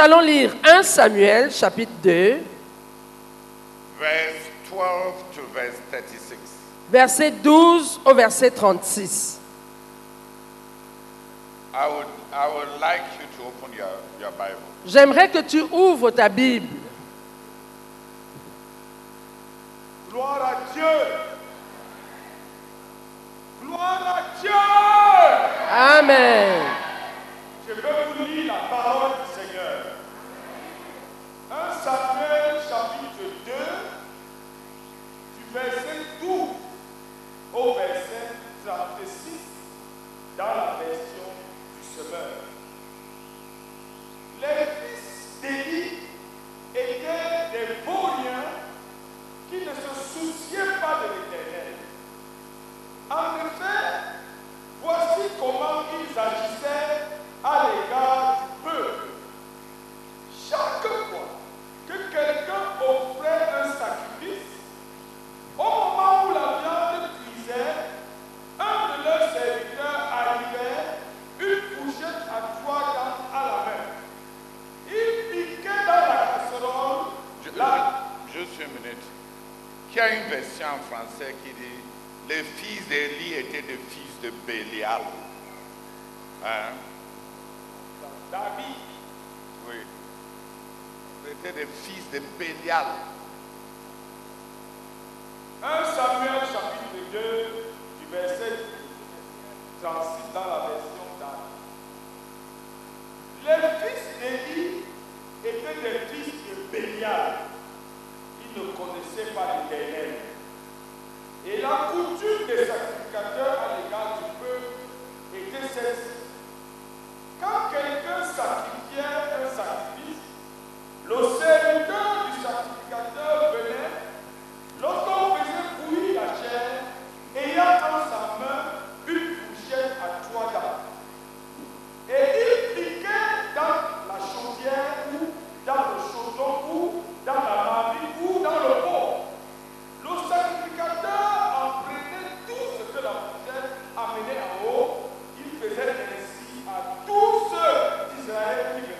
allons lire 1 Samuel chapitre 2, verse 12 to verse 36. verset 12 au verset 36. I would, I would like you to open your, your Bible. J'aimerais que tu ouvres ta Bible. Gloire à Dieu. Gloire à Dieu. Amen. Je vais vous lire la parole du Seigneur. 1 Samuel chapitre 2, du verset 12 au verset 36, dans la version du semeur. Les fils d'Élie étaient des vauriens qui ne se souciaient pas de l'éternel. En effet, voici comment ils agissaient à l'égard du peuple. Chaque fois que quelqu'un offrait un sacrifice, au moment où la viande cuisait, un de leurs serviteurs arrivait, une fourchette à trois dents à la main. Il piquait dans la casserole Je- la Juste une minute. Il y a une version en français qui dit les fils d'Élie étaient des fils de Bélial. Hein? David. Oui. C'était des fils de Bélial. 1 Samuel chapitre 2, du verset 36 dans la version d'Anne. Les fils d'Élie étaient des fils de Bélial. Ils ne connaissaient pas l'Éternel. Et la coutume des sacrificateurs à l'égard du peuple était celle-ci. Quand quelqu'un sacrifiait un sacrifice, à trois dents, et il piquait dans la chaudière ou dans le chaudron ou dans la marmite ou dans le pot. Le sacrificateur en prenait tout ce que la fourchette amenait en haut. Il faisait ainsi à tous ceux d'Israël qui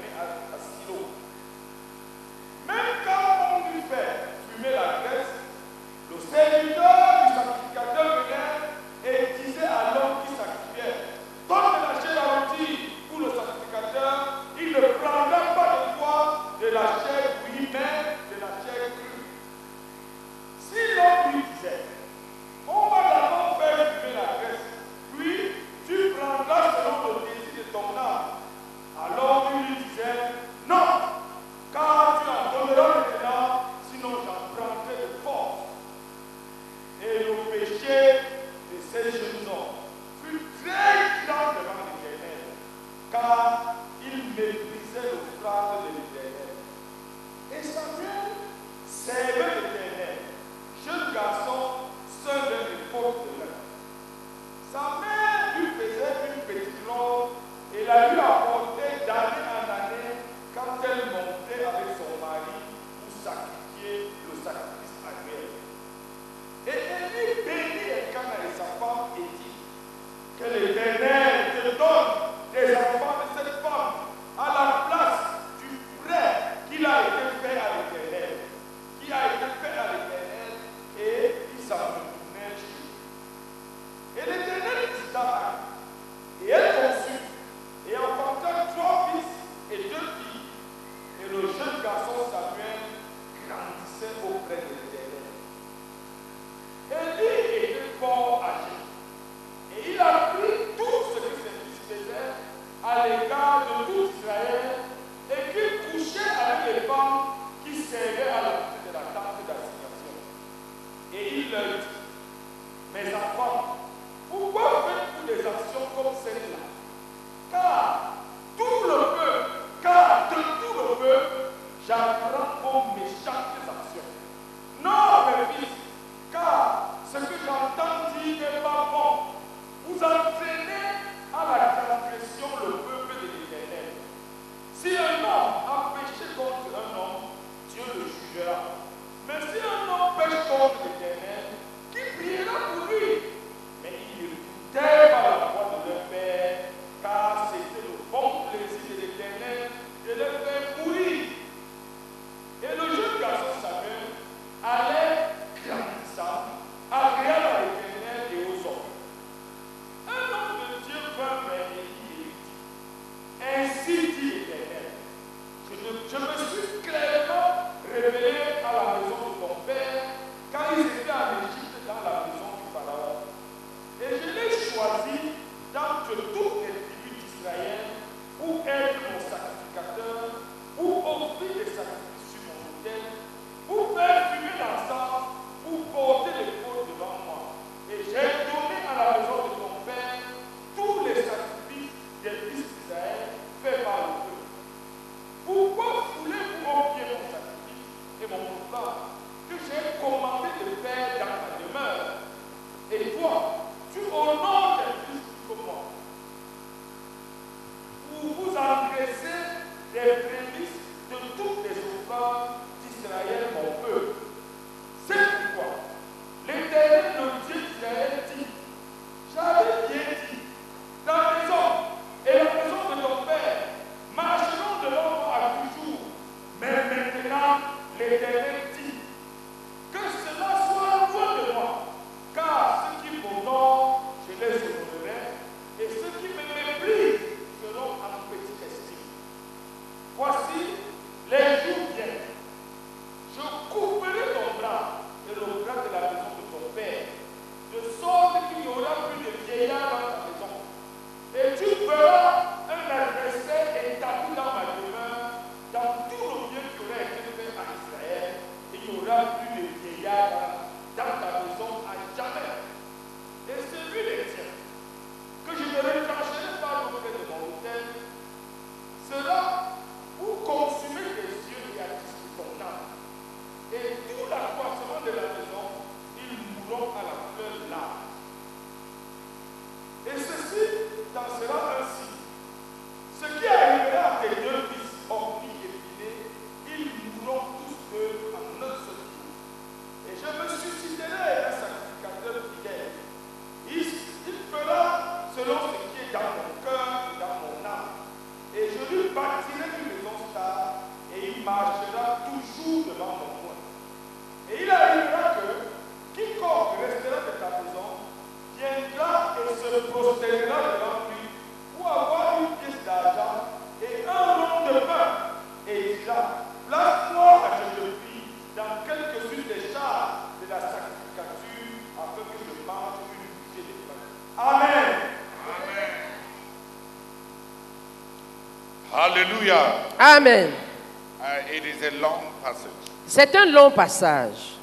long passage. C'est un long passage.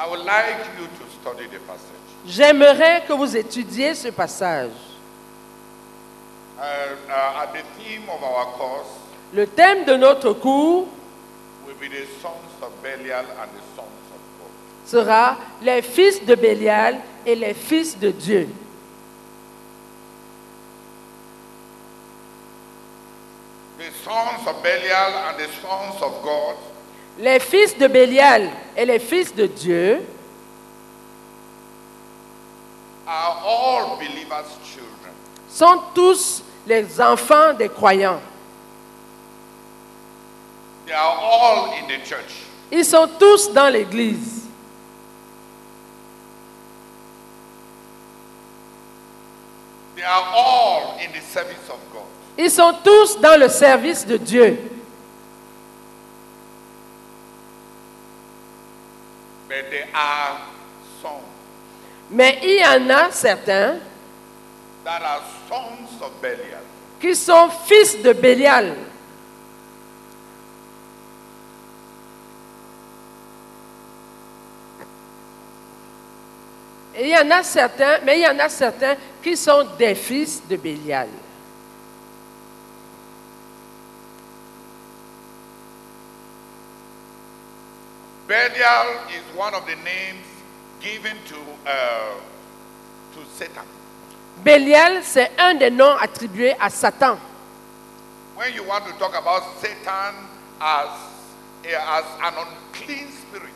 I would like you to study the passage. J'aimerais que vous étudiez ce passage. Uh, uh, at the theme of our course Le thème de notre cours will be the sons of Belial and the sons of God. sera les fils de Bélial et les fils de Dieu. The sons of Belial and the sons of God Les fils de Bélial et les fils de Dieu are all believers' children. sont tous les enfants des croyants. They are all in the church. Ils sont tous dans l'Église. They are all in the service of God. Ils sont tous dans le service de Dieu. But there are some Mais il y en a certains that are sons of Belial. qui sont fils de Bélial. Et il y en a certains, mais il y en a certains qui sont des fils de Bélial. Belial is one of the names given to, uh, to Satan. Bélial, c'est un des noms attribués à Satan. When you want to talk about Satan as, eh, as an unclean spirit,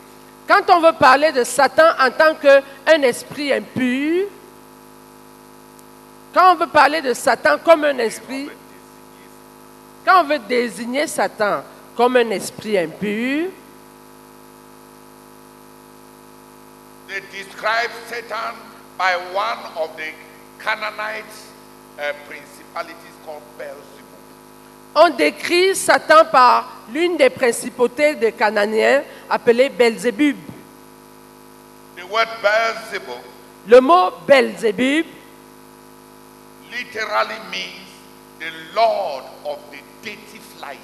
Quand on veut parler de Satan en tant qu'un esprit impur, quand on veut parler de Satan comme un esprit, quand on veut désigner Satan comme un esprit impur, they describe Satan by one of the Canaanite uh, principalities called Beelzebub. on décrit Satan par l'une des principautés des Cananéens appelée Belzébub. The word Beelzebub Le mot Belzébub literally means the Lord of the dirty flies.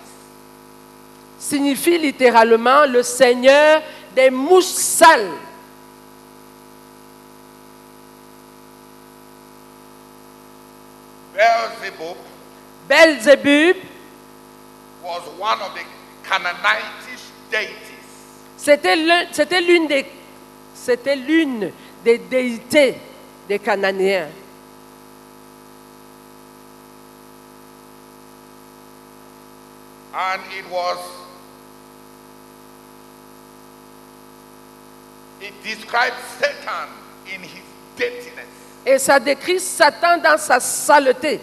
signifie littéralement le Seigneur des mouches sales. Beelzebub Belzébub, was one of the Canaanitish deities. c'était l'une des, c'était l'une des déités des Cananéens. And it was, it describes Satan in his dirtiness. Et ça décrit Satan dans sa saleté.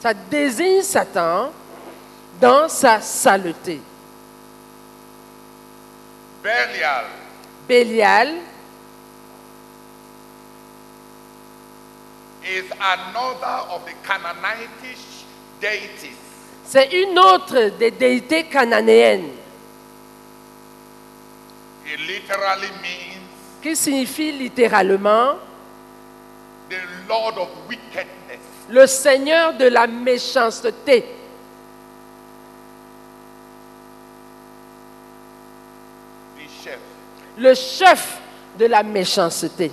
Ça désigne Satan dans sa saleté. Belial Bélial is another of the Canaanite deities. C'est une autre des déités cananéennes It literally means qui signifie littéralement the Lord of wickedness. le Seigneur de la méchanceté. the chef. Le chef de la méchanceté.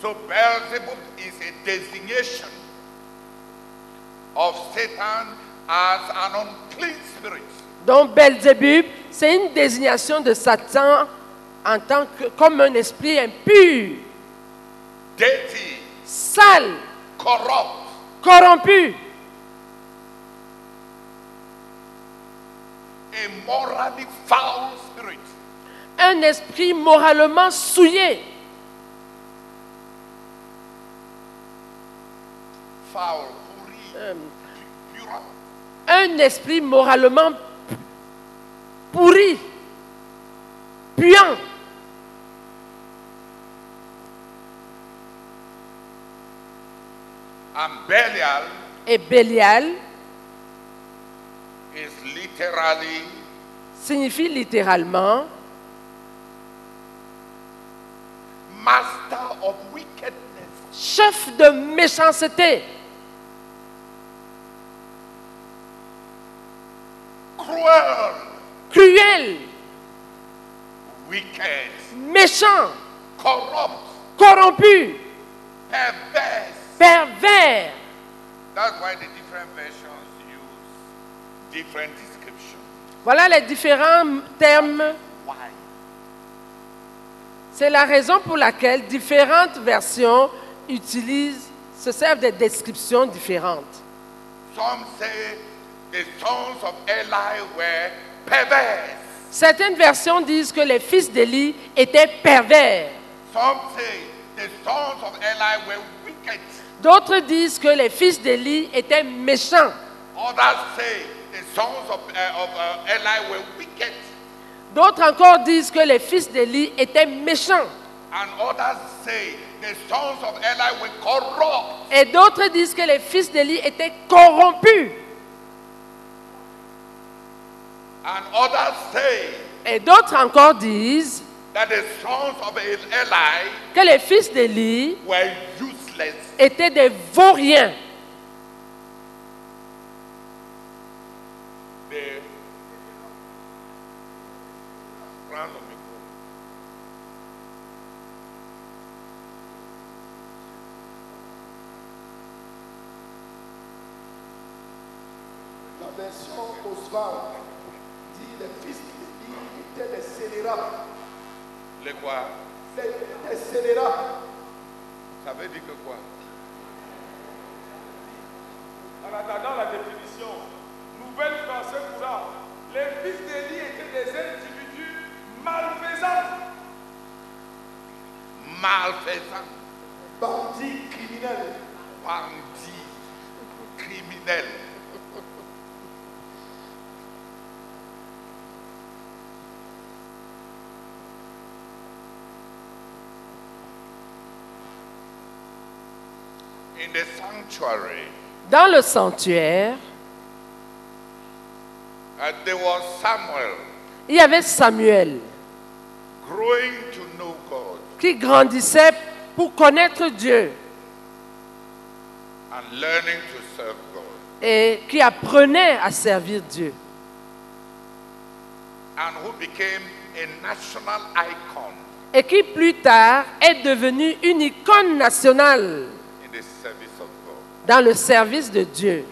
So Beelzebub is a designation of Satan as an unclean spirit. Donc Belzébub, c'est une désignation de Satan en tant que comme un esprit impur, Dirty, sale, corrupt, corrompu, a morally foul spirit. un esprit moralement souillé, Foul, pourri, pure. un esprit moralement pourri, puant. And Belial Et Bélial is literally signifie littéralement master of wickedness. chef de méchanceté, Cruel, cruel, wicked, méchant, corrupt, corrompu, perverse. pervers. That's why the different versions use different descriptions. Voilà les différents termes. Why? C'est la raison pour laquelle différentes versions utilisent, se servent des descriptions différentes. Some say the sons of Eli were perverse. Certaines versions disent que les fils d'Élie étaient pervers. Some say the sons of Eli were wicked. D'autres disent que les fils d'Élie étaient méchants. Others say the sons of, uh, of uh, Eli were wicked. D'autres encore disent que les fils d'Élie étaient méchants. And others say the sons of Eli were corrupt. Et d'autres disent que les fils d'Élie étaient corrompus. And others say Et d'autres encore disent that the sons of Eli que les fils d'Élie were useless. étaient des vauriens. They version Oswald dit les fils d'Élie étaient des scélérats. Le quoi? Des scélérats. Ça veut dire que quoi? En attendant la définition, nouvelle français courant, les fils d'Élie étaient des individus malfaisants. Malfaisant, bandits criminels. bandit, criminel. In the sanctuary, Dans le sanctuaire, uh, there was Samuel il y avait Samuel growing to know God qui grandissait pour connaître Dieu and learning to serve God. et qui apprenait à servir Dieu. and who became a national icon Et qui plus tard est devenu une icône nationale in the service of God. Dans le service de Dieu.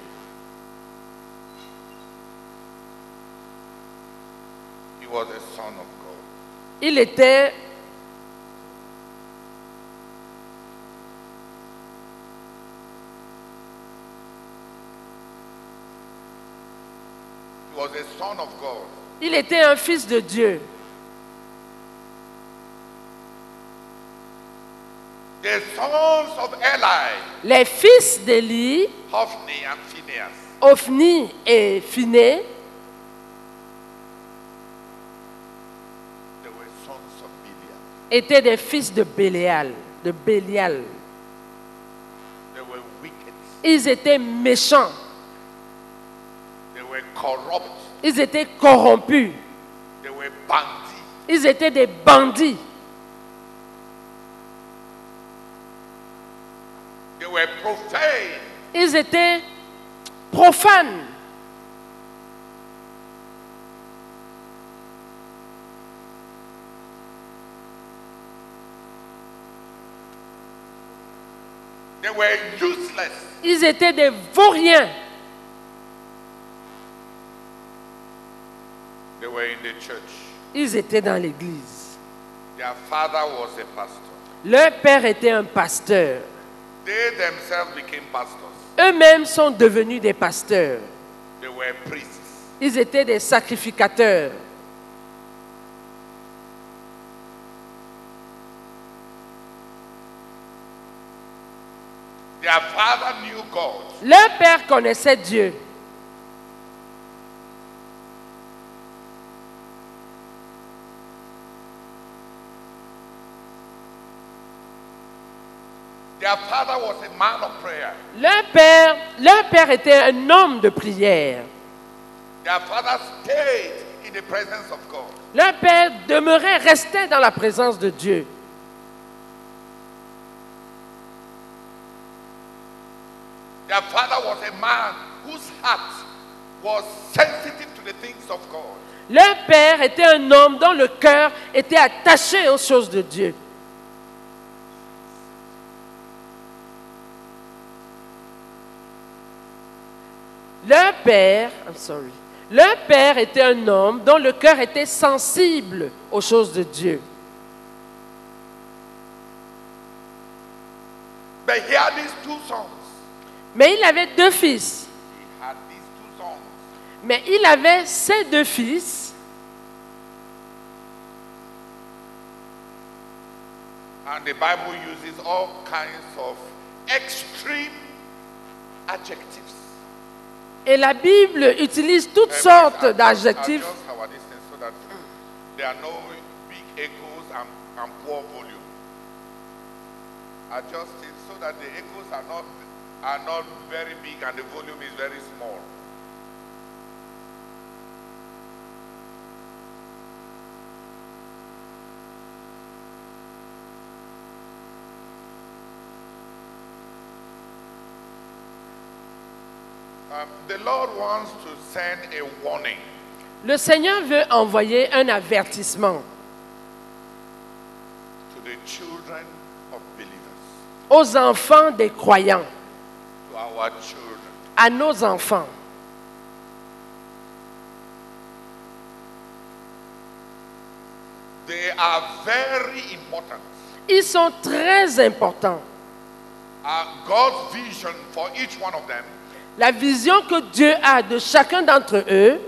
He was a son of God. Il était He was a son of God. il était un fils de Dieu. The sons of Eli, les fils d'Élie, Hophni and Phinehas, Ophni et Phiné, they were sons of Belial. étaient des fils de Bélial, de Bélial. They were wicked. Ils étaient méchants, They were corrupt. ils étaient corrompus, They were bandits. ils étaient des bandits, They were profane. Ils étaient profanes. They were useless. Ils étaient des vauriens. They were in the church. Ils étaient dans l'église. Their father was a pastor. Leur père était un pasteur. They themselves became pastors. Eux-mêmes sont devenus des pasteurs. They were priests. Ils étaient des sacrificateurs. Their father knew God. Leur père connaissait Dieu. Their father was a man of prayer. Leur père, leur père était un homme de prière. Leur père demeurait, restait dans la présence de Dieu. Their father was a man whose heart was sensitive to the things of God. Leur père était un homme dont le cœur était attaché aux choses de Dieu. Leur père, I'm sorry, leur père était un homme dont le cœur était sensible aux choses de Dieu. But he had these two sons. Mais il avait deux fils. He had these two sons. Mais il avait ces deux fils. And the Bible uses all kinds of extreme adjectives. Et la Bible utilise toutes sortes d'adjectifs adjust our distance so that there are no big echoes and, and poor volume. Adjust it so that the echoes are not are not very big and the volume is very small. Um, the Lord wants to send a warning Le Seigneur veut envoyer un avertissement to the children of believers, aux enfants des croyants, to our children. à nos enfants. They are very important. Ils sont très importants. Uh, God's vision for each one of them La vision que Dieu a de chacun d'entre eux,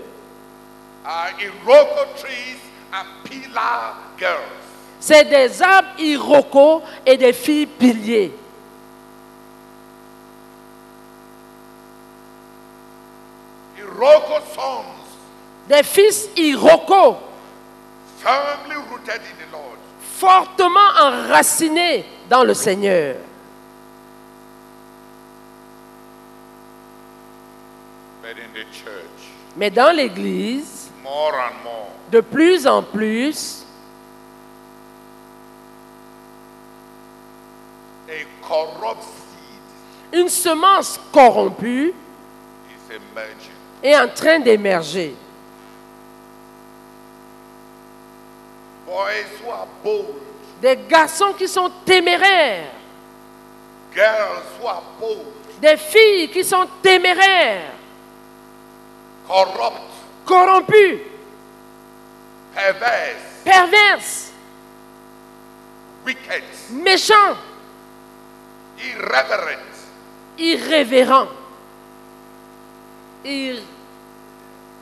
c'est des arbres iroko et des filles piliers. Des fils iroko, firmly rooted in the Lord. fortement enracinés dans le Seigneur. But in the church, Mais dans l'Église, de plus en plus, une semence corrompue est en train d'émerger. Des garçons qui sont téméraires, des filles qui sont téméraires, corrupt, corrompues, perverse, perverses, wicked, méchants, irreverent, irrévérents, ir-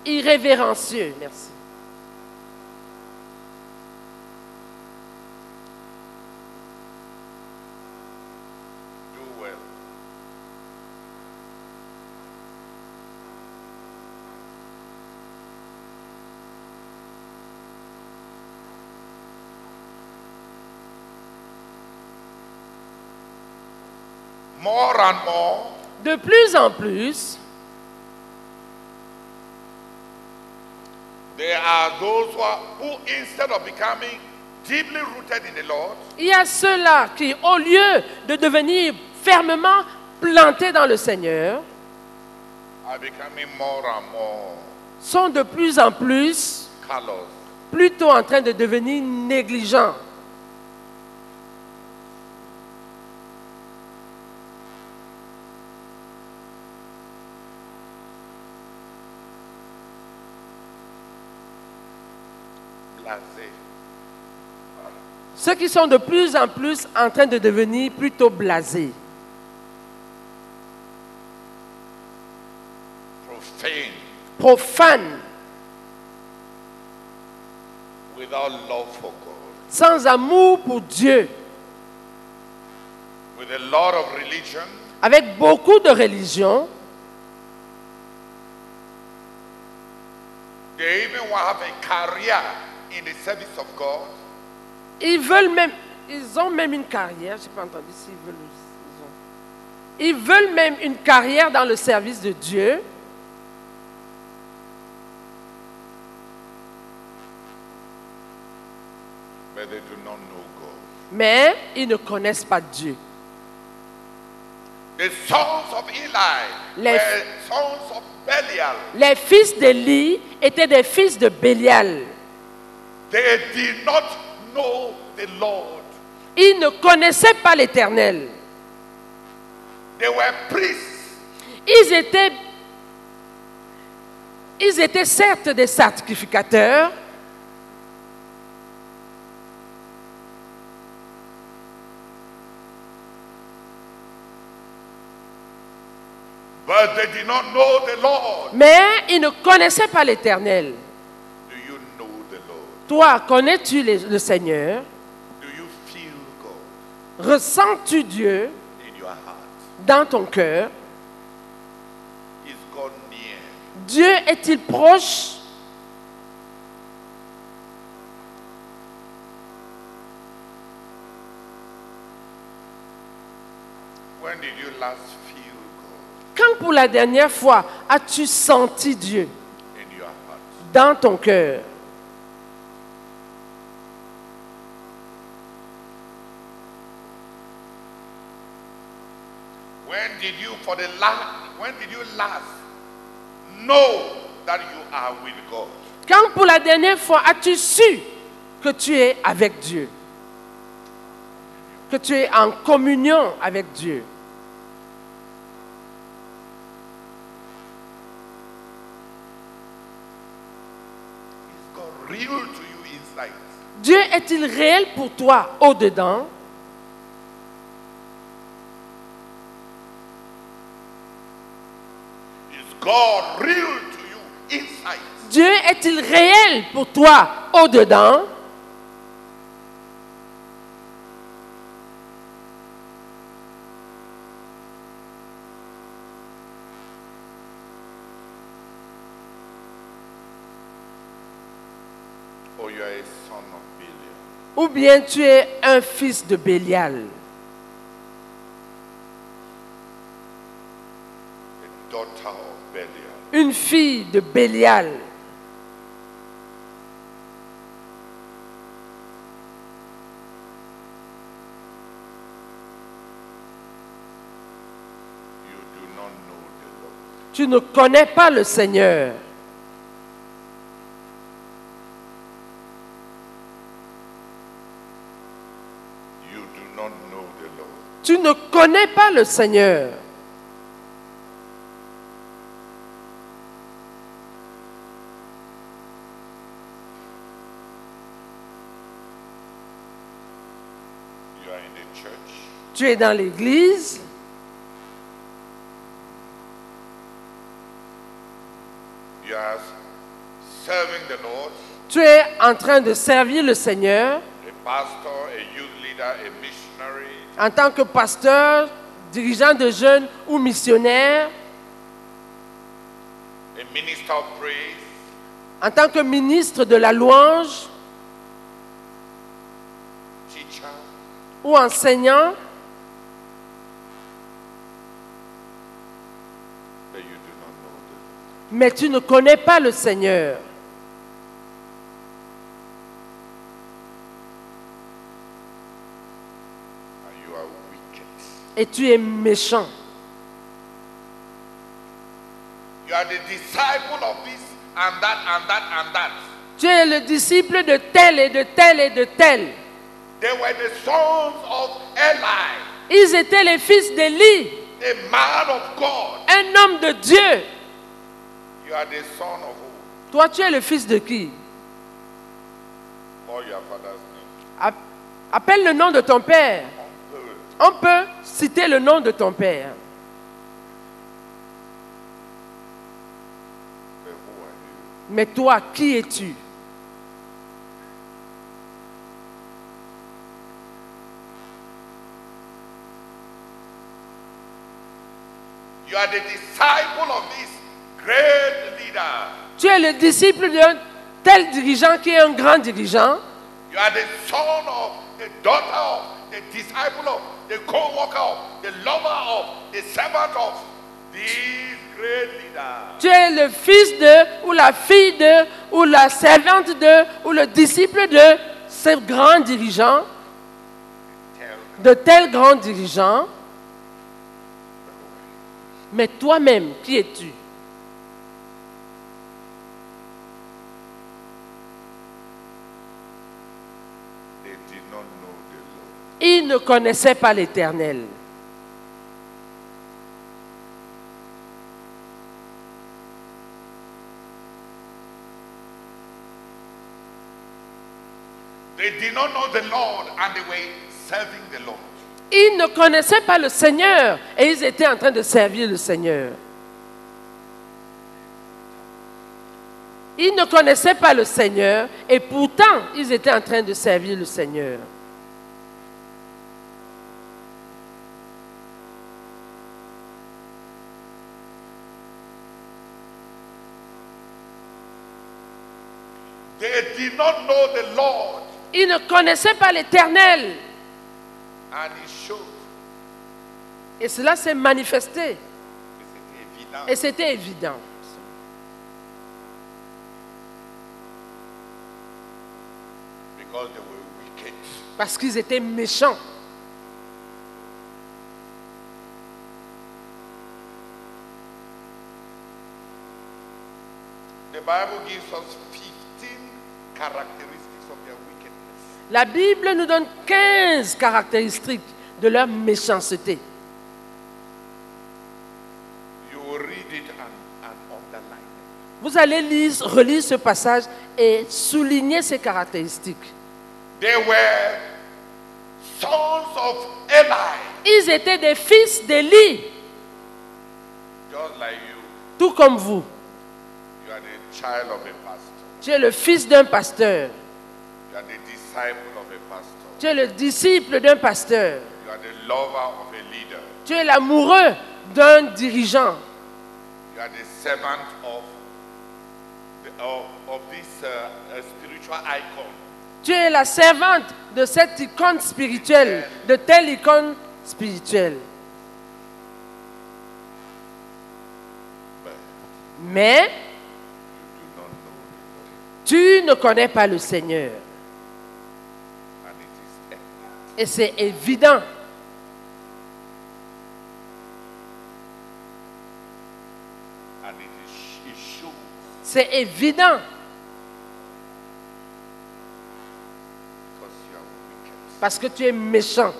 irrévérencieux. Merci. More and more, De plus en plus, there are those who, are, who instead of becoming deeply rooted in the Lord, il y a ceux-là qui, au lieu de devenir fermement plantés dans le Seigneur, are becoming more and more sont de plus en plus callous. plutôt en train de devenir négligents. Ceux qui sont de plus en plus en train de devenir plutôt blasés, profane, profanes, without love for God, sans amour pour Dieu, with a lot of religion, avec beaucoup de religion, they even want to have a career in the service of God, ils veulent même, ils ont même une carrière, je n'ai pas entendu s'ils veulent, ils, ont- ils veulent même une carrière dans le service de Dieu, but they do not know God. mais ils ne connaissent pas Dieu. The sons of Eli Les- were sons of Belial. Les fils d'Élie étaient des fils de Bélial. They did not know the Lord. Ils ne connaissaient pas l'Éternel. They were priests, Ils étaient, ils étaient certes des sacrificateurs, but they did not know the Lord. mais ils ne connaissaient pas l'Éternel. Toi, connais-tu le, Seigneur? Do you feel God Ressens-tu Dieu dans ton cœur? Dieu est-il proche? When did you last feel God Quand pour la dernière fois as-tu senti Dieu dans ton cœur? When did you, for the last, when did you last know that you are with God? Quand pour la dernière fois as-tu su que tu es avec Dieu? Que tu es en communion avec Dieu? Is God real to you inside? Dieu est-il réel pour toi au-dedans Is God real to you inside? Dieu est-il réel pour toi au-dedans? Belial? Ou bien tu es un fils de Bélial A daughter of Belial? Une fille de Bélial. Tu ne connais pas le Seigneur. Tu ne connais pas le Seigneur You are in the church. Tu es dans l'église You are serving the Lord. Tu es en train de servir le Seigneur. A pastor, a youth leader, a missionary, en tant que pasteur, dirigeant de jeunes ou missionnaire, a minister of praise, en tant que ministre de la louange. Teacher, ou enseignant. but you do not know the Mais tu ne connais pas le Seigneur. Et tu es méchant. You are the disciple of this and that and that and that. Tu es le disciple de tel et de tel et de tel. They were the sons of Eli, Ils étaient les fils d'Élie, a man of God. un homme de Dieu. You are the son of who? Toi, tu es le fils de qui? Call your father's name. App- Appelle le nom de ton père. On peut citer le nom de ton père. Mais toi, qui es-tu? You are the disciple of this great leader. Tu es le disciple d'un tel dirigeant qui est un grand dirigeant. You are the son of, the daughter of, the disciple of, the co-worker of, the lover of, the servant of this great leader. Tu es le fils de, ou la fille de, ou la servante de, ou le disciple de ce grand dirigeant, de tel grand dirigeant. Mais toi-même, qui es-tu they did not know the Lord. Ils ne connaissaient pas l'Éternel. They did not know the Lord and they were serving the Lord. Ils ne connaissaient pas le Seigneur et ils étaient en train de servir le Seigneur. Ils ne connaissaient pas le Seigneur et pourtant ils étaient en train de servir le Seigneur. They did not know the Lord Ils ne connaissaient pas l'Éternel and he showed. et cela s'est manifesté Et c'était évident. et c'était évident. Because they were wicked. Parce qu'ils étaient méchants. The Bible gives us La Bible nous donne 15 caractéristiques de leur méchanceté. You will read it and, and underline it. Vous allez lire, relire ce passage et souligner ces caractéristiques. They were sons of Eli, Ils étaient des fils d'Élie, just like you. tout comme vous. Tu es le fils d'un pasteur. You are the disciple of a pastor. Tu es le disciple d'un pasteur. You are the lover of a leader. Tu es l'amoureux d'un dirigeant. You are the servant of, the, of, of this uh, spiritual icon. Tu es la servante de cette icône spirituelle, de telle icône spirituelle. Mais you do not know tu ne connais pas le Seigneur. Et c'est évident. C'est évident. Parce que tu es méchant.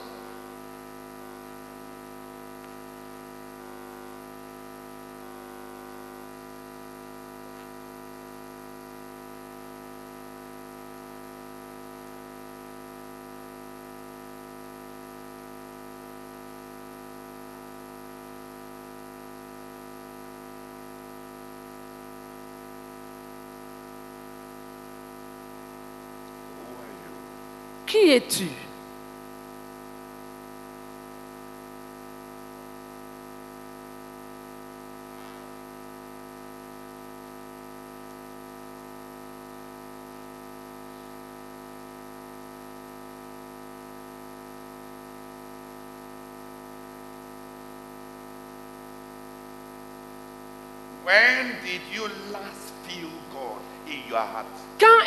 Es-tu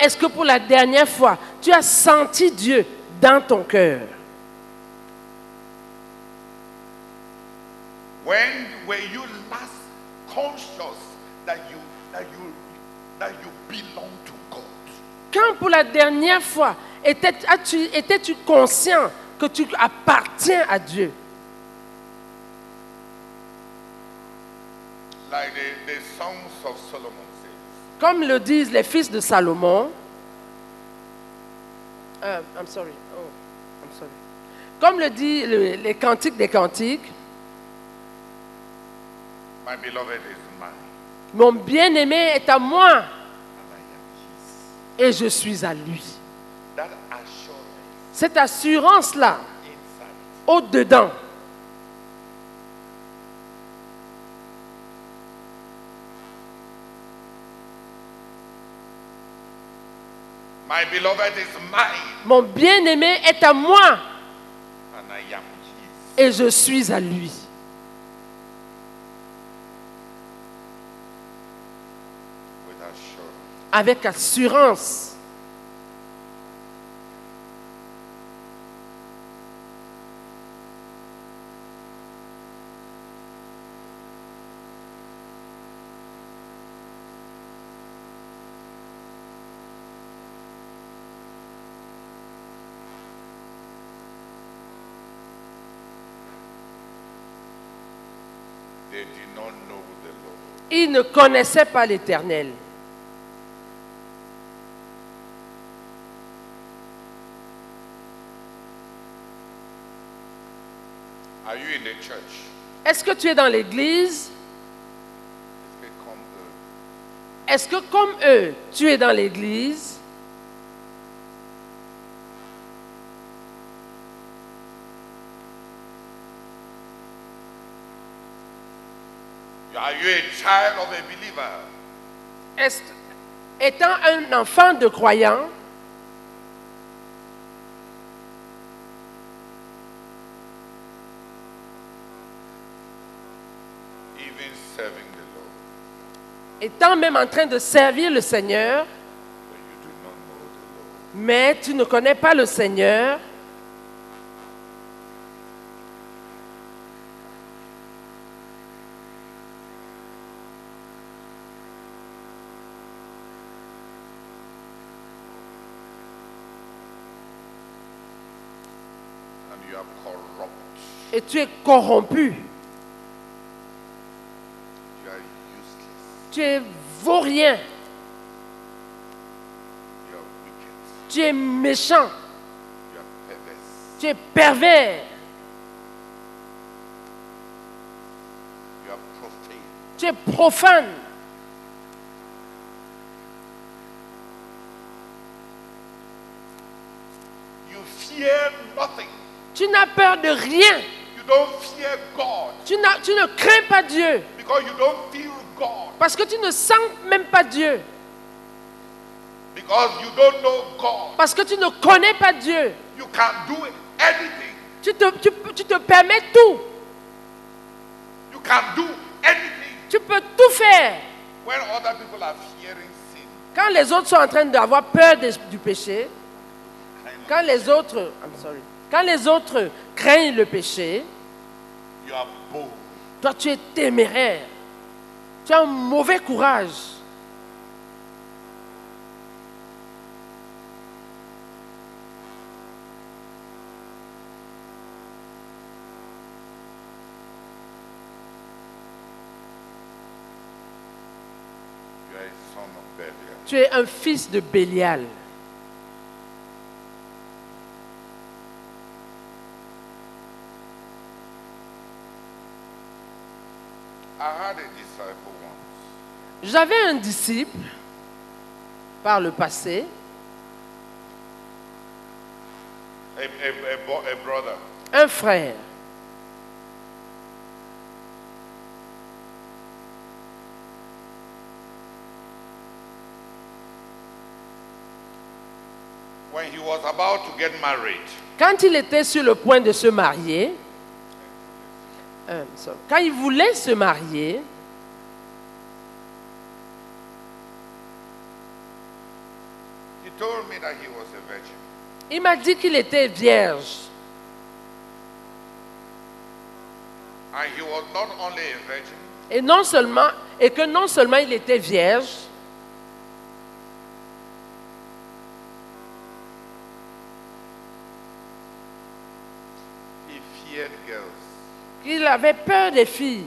est-ce que pour la dernière fois, tu as senti Dieu dans ton cœur? When were you last conscious that you that you that you belong to God? Quand pour la dernière fois, étais- étais-tu conscient que tu appartiens à Dieu? Like the, the songs of Solomon. Comme le disent les fils de Salomon. Euh, I'm sorry. Oh, I'm sorry. Comme le dit le- les cantiques des cantiques, My beloved is mine, mon bien-aimé est à moi et je suis à lui. That assurance Cette assurance-là, au-dedans, My beloved is mine, mon bien-aimé est à moi and I am his. et je suis à lui. With assurance. Avec assurance. They did not know the Ne connaissait pas l'Éternel. Are you in the church? Est-ce que tu es dans l'Église? Est-ce que comme eux, tu es dans l'Église Are you a child of a believer? Est- Étant un enfant de croyant, Even serving the Lord, étant même en train de servir le Seigneur, but you do not know the Lord. mais tu ne connais pas le Seigneur, And you are corrupt. Et tu es corrompu, tu es vaurien, tu es méchant, tu es pervers, tu es profane, You fear nothing. tu n'as peur de rien, You don't fear God tu, ne crains pas Dieu, because you don't feel God. parce que tu ne sens même pas Dieu, Because you don't know God. parce que tu ne connais pas Dieu. You can do anything. Tu te, tu tu te permets tout, You can do anything tu peux tout faire. when other people are fearing sin. Quand les autres sont en train d'avoir peur du péché, quand les autres, I'm sorry, quand les autres craignent le péché, You are bold. toi tu es téméraire. Tu as un mauvais courage. Tu es un fils de Bélial. I had a disciple once. J'avais un disciple par le passé, A, a, a, bo- a brother. un frère. When he was about to get married, Quand il était sur le point de se marier, euh, quand il voulait se marier, He told me that he was a virgin. Il m'a dit qu'il était vierge. And he was not only a virgin, Et non seulement, et que non seulement il était vierge, he feared girls. qu'il avait peur des filles.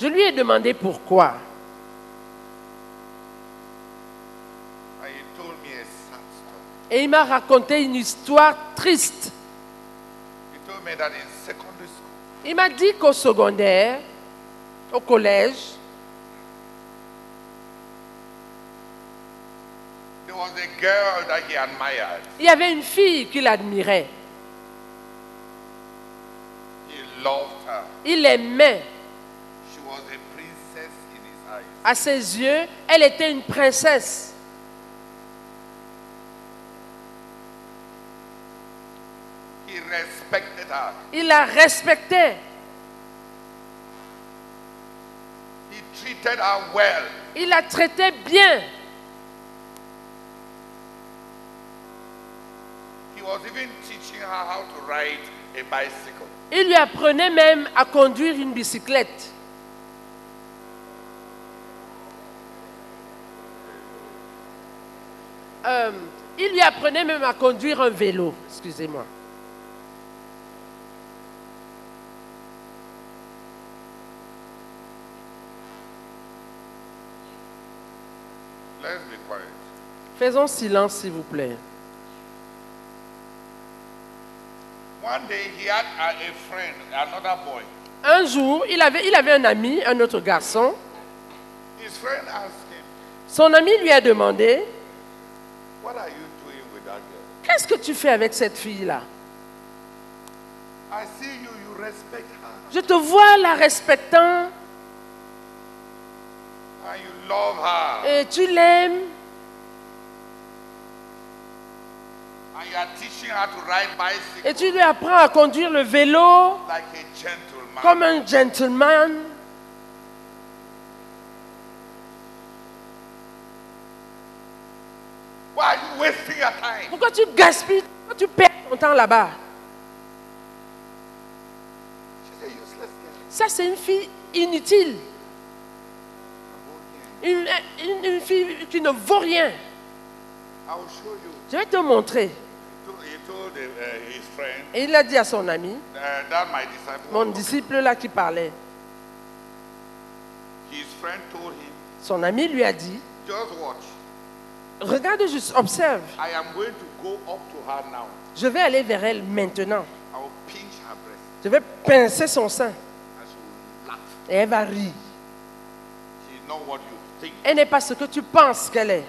Je lui ai demandé pourquoi. Et il m'a raconté une histoire triste. Il m'a dit qu'au secondaire, au collège, il y avait une fille qu'il admirait. Il l'aimait. À ses yeux, elle était une princesse. He respected her. Il la respectait. He treated her well. Il la traitait bien. He was even teaching her how to ride a bicycle. Il lui apprenait même à conduire une bicyclette. Euh, il lui apprenait même à conduire un vélo. Excusez-moi. Faisons silence, s'il vous plaît. One day he had a, a friend, another boy. Un jour, il avait, il avait un ami, un autre garçon. His friend asked him, Son ami lui a demandé, qu'est-ce que tu fais avec cette fille-là? I see you, you respect her. Je te vois la respectant And you love her. et tu l'aimes And you are teaching her to ride bicycle et tu lui apprends à conduire le vélo like a gentleman. comme un gentleman. Are you wasting your time? Pourquoi tu gaspilles, pourquoi tu perds ton temps là-bas? Ça, c'est une fille inutile. Une, une- une fille qui ne vaut rien. Je vais te montrer. Uh, Et il a dit à son ami, uh, mon disciple là qui parlait, son ami lui a dit. Regarde juste, observe. I am going to go up to her now. Je vais aller vers elle maintenant. I will pinch her breast Je vais pincer son sein. and she will laugh. Et elle va rire. She is not what you think. Elle n'est pas ce que tu penses qu'elle est.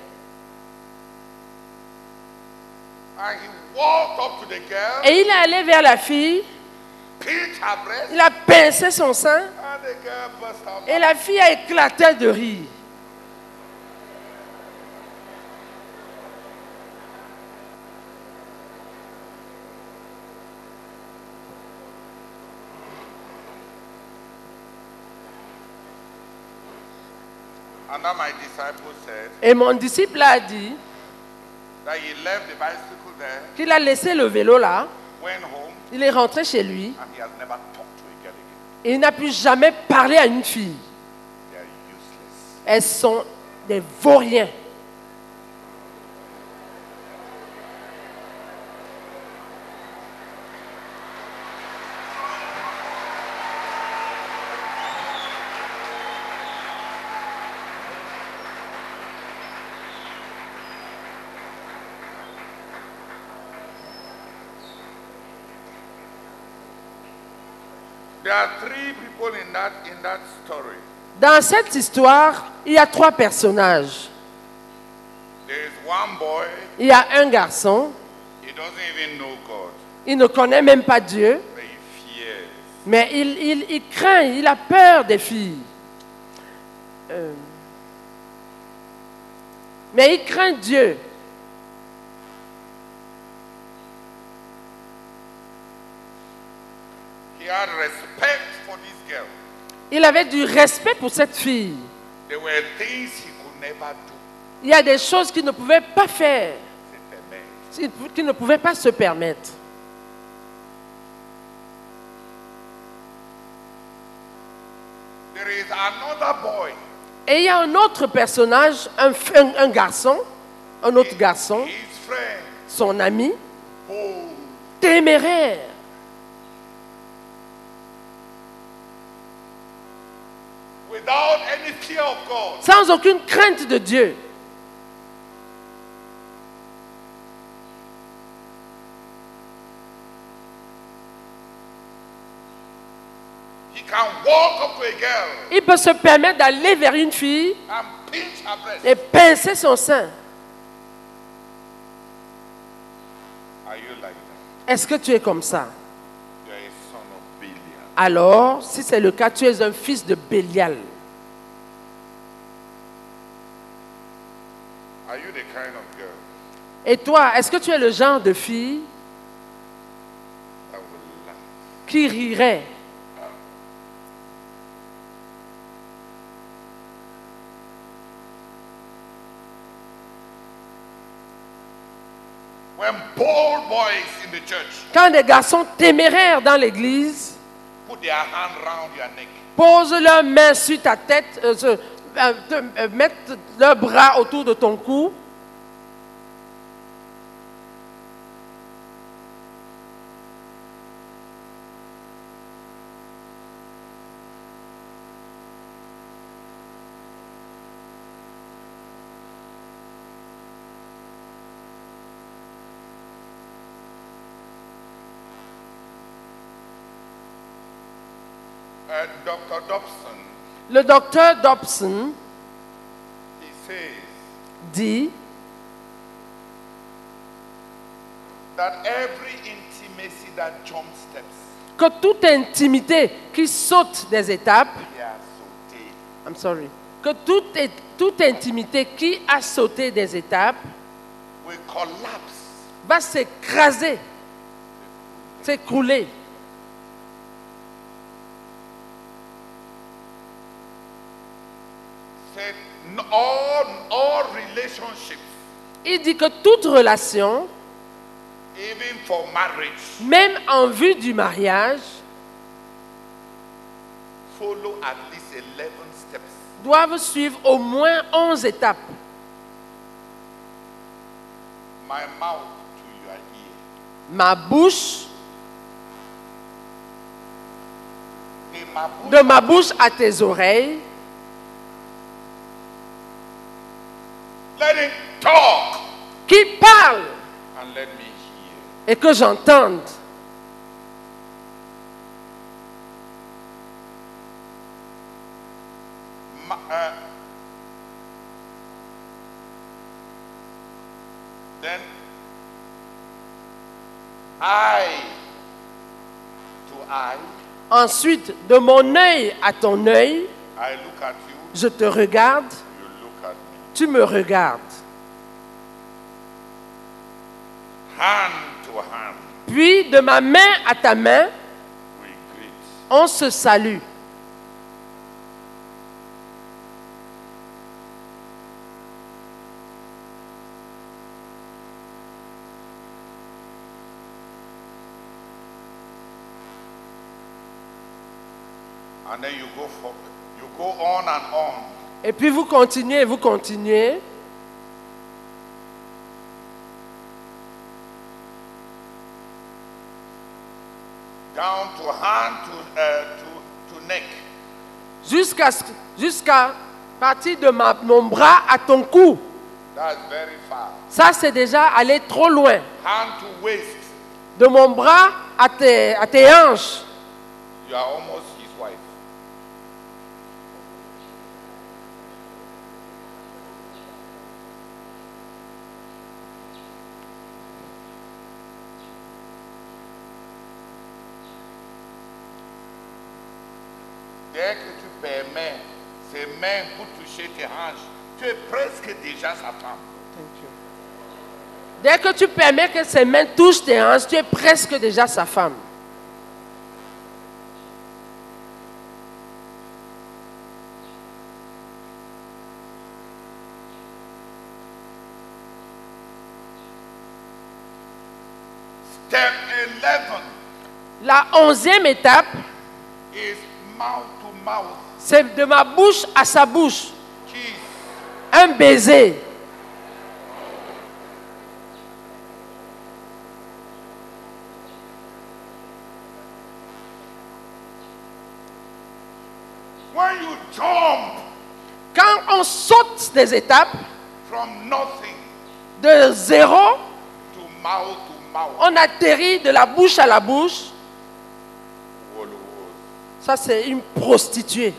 And he walked up to the girl, Et il est allé vers la fille, pinched her breast, il a pincé son sein, and the girl burst out. et la fille a éclaté de rire. And then my disciple said Et mon disciple a dit qu'il a laissé le vélo là, il est rentré chez lui, et il n'a plus jamais parlé à une fille. Elles sont des vauriens. Dans cette histoire, il y a trois personnages. Il y a un garçon, he doesn't even know God, il ne connaît même pas Dieu, mais il, il- il craint, il a peur des filles. Euh, mais il craint Dieu. Il avait du respect pour cette fille. There were things he could never do. Il y a des choses qu'il ne pouvait pas faire, qu'il ne pouvait pas se permettre. There is another boy. Et il y a un autre personnage, un, un- un garçon, un autre garçon, son ami, Oh, téméraire. Without any fear of God. sans aucune crainte de Dieu. He can walk up to a girl Il peut se permettre d'aller vers une fille and pinch her breast. et pincer son sein. Are you like that? Est-ce que tu es comme ça? You are a son of Belial. Alors, si c'est le cas, tu es un fils de Bélial. Are you the kind of girl Et toi, est-ce que tu es le genre de fille that will laugh? qui rirait? When bold boys in the church quand des garçons téméraires dans l'église put their hand round your neck, posent leurs mains sur ta tête, euh, se- euh, te- euh, mettent leurs bras autour de ton cou, uh, Dr. Dobson, le docteur Dobson dit that every intimacy that jumps steps, que toute intimité qui saute des étapes. I'm sorry, que toute, toute intimité qui a sauté des étapes will collapse va s'écraser, s'écrouler. said "No- all, all relationships, Il dit que toute relation, even for marriage, même en vue du mariage, follow at least 11 steps. doivent suivre au moins 11 étapes. My mouth to your ear, Ma bouche, de ma bouche de ma bouche à tes oreilles, let him talk qui parle and let me hear. et que j'entende. Uh, then eye to eye, Ensuite, de mon œil à ton œil, I look at you, je te regarde, you look at me. Tu me regardes. Hand to hand, Puis, de ma main à ta main, on se salue. And then you go for you go on and on. Et puis vous continuez, vous continuez. Down to hand to uh, to, to neck. Jusqu'à partir de ma- mon bras à ton cou. That's very far. Ça, c'est déjà aller trop loin. Hand to waist. De mon bras à tes, à tes hanches. You are almost Dès que tu permets que ses mains touchent tes hanches, tu es presque déjà sa femme. Step 11. La onzième étape, c'est de ma bouche à sa bouche. Un baiser. When you jump Quand on saute des étapes from nothing de zéro, to mouth to mouth, on atterrit de la bouche à la bouche. Ça, c'est une prostituée.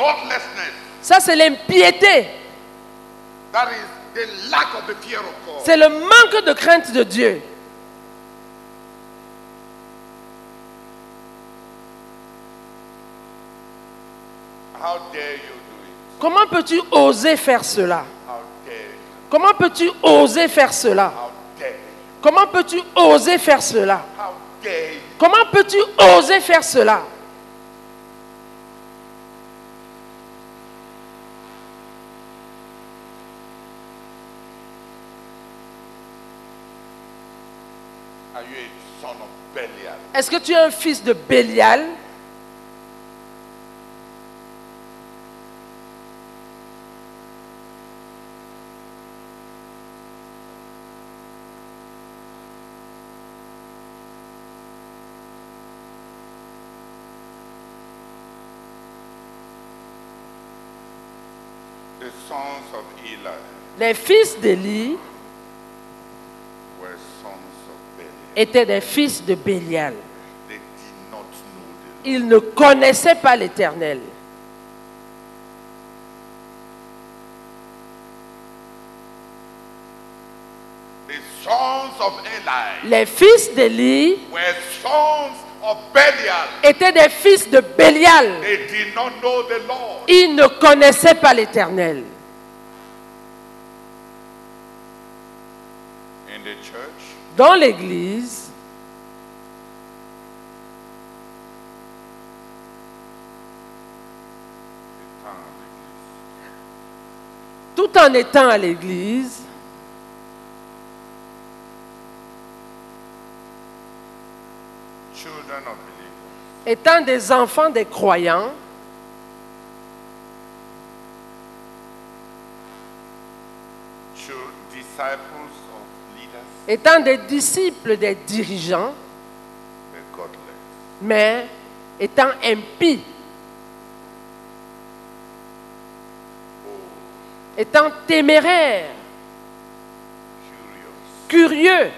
Godlessness. Ça, c'est l'impiété. C'est le manque de crainte de Dieu. How dare you do it? Comment peux-tu oser faire cela? Comment peux-tu oser faire cela? Comment peux-tu oser faire cela? Comment peux-tu oser faire cela? Est-ce que tu es un fils de Bélial? The sons of Eli Les fils d'Élie were sons of Belial. étaient des fils de Bélial. Ils ne connaissaient pas l'Éternel. Les fils d'Élie étaient des fils de Bélial. Ils ne connaissaient pas l'Éternel. Dans l'Église, tout en étant à l'Église, children of believers, étant des enfants des croyants, chil- disciples of leaders, étant des disciples des dirigeants, mais étant impies, étant téméraires, Curious, curieux,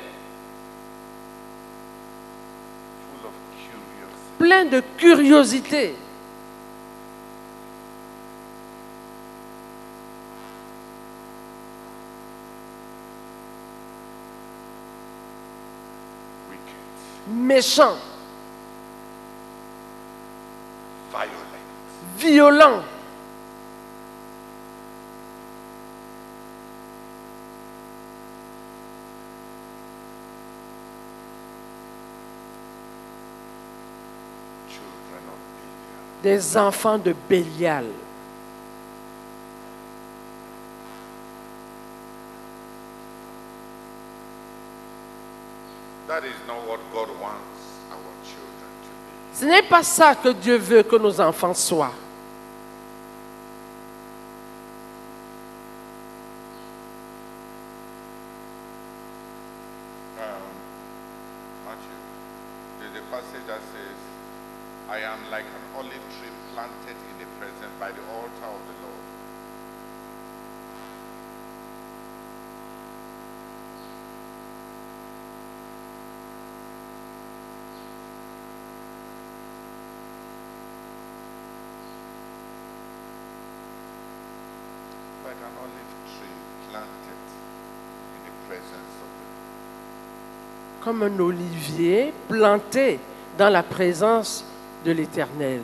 pleins de curiosité. wicked, méchants, violent, violents, children of Belial. Des enfants de Bélial. That is not what God wants our children to be. Ce n'est pas ça que Dieu veut que nos enfants soient. Um, Matthew, there's a passage that says, I am like an olive tree planted in the presence by the altar of the Lord. Like an olive tree planted in the presence of the Lord. Comme un olivier planté dans la présence de l'Éternel.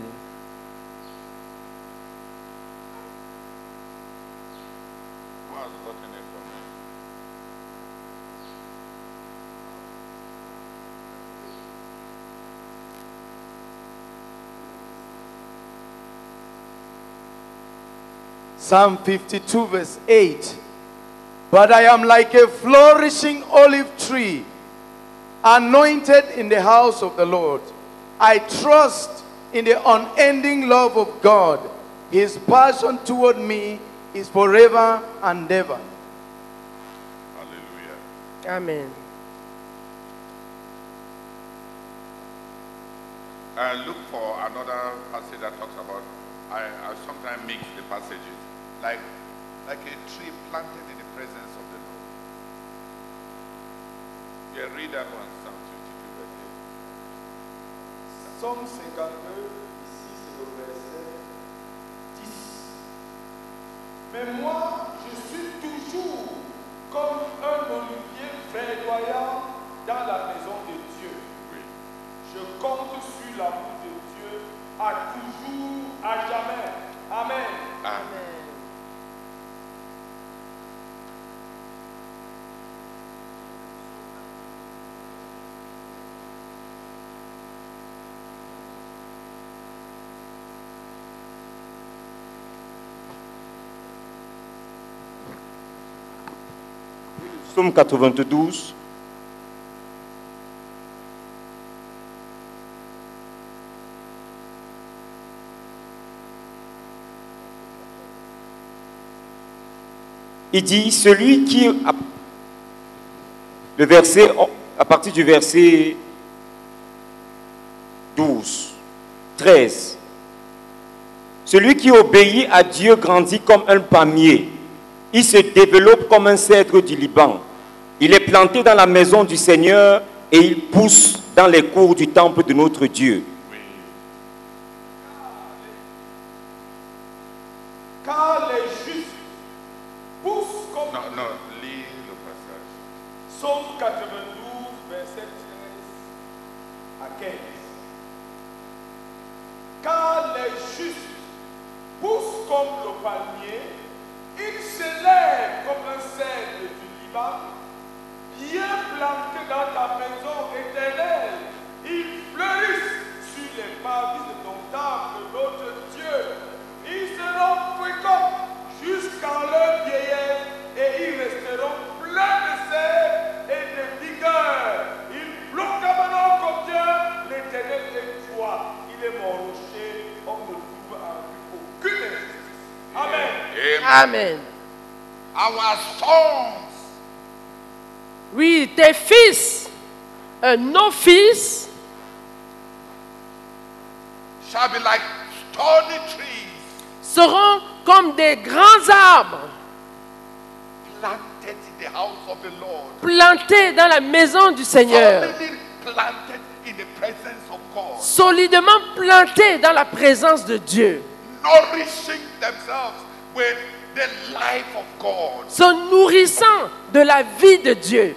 Psalm 52, verse 8. But I am like a flourishing olive tree, anointed in the house of the Lord. I trust in the unending love of God. His passion toward me is forever and ever. Hallelujah. Amen. I look for another passage that talks about. I, I sometimes mix the passages like like a tree planted in the presence of the Yeah, read that one, Psalm 52, verse Somme 52, ici c'est le verset 10. Mais moi, je suis toujours comme un olivier verdoyant dans la maison de Dieu. 8. Oui. Je compte sur l'amour de Dieu à toujours, à jamais. Amen. Amen. Psaume 92. Il dit, celui qui, le verset, à partir du verset 12, 13, celui qui obéit à Dieu grandit comme un palmier. Il se développe comme un cèdre du Liban. Il est planté dans la maison du Seigneur et il pousse dans les cours du temple de notre Dieu. La maison du Seigneur, solidement plantés dans la présence de Dieu, se nourrissant de la vie de Dieu.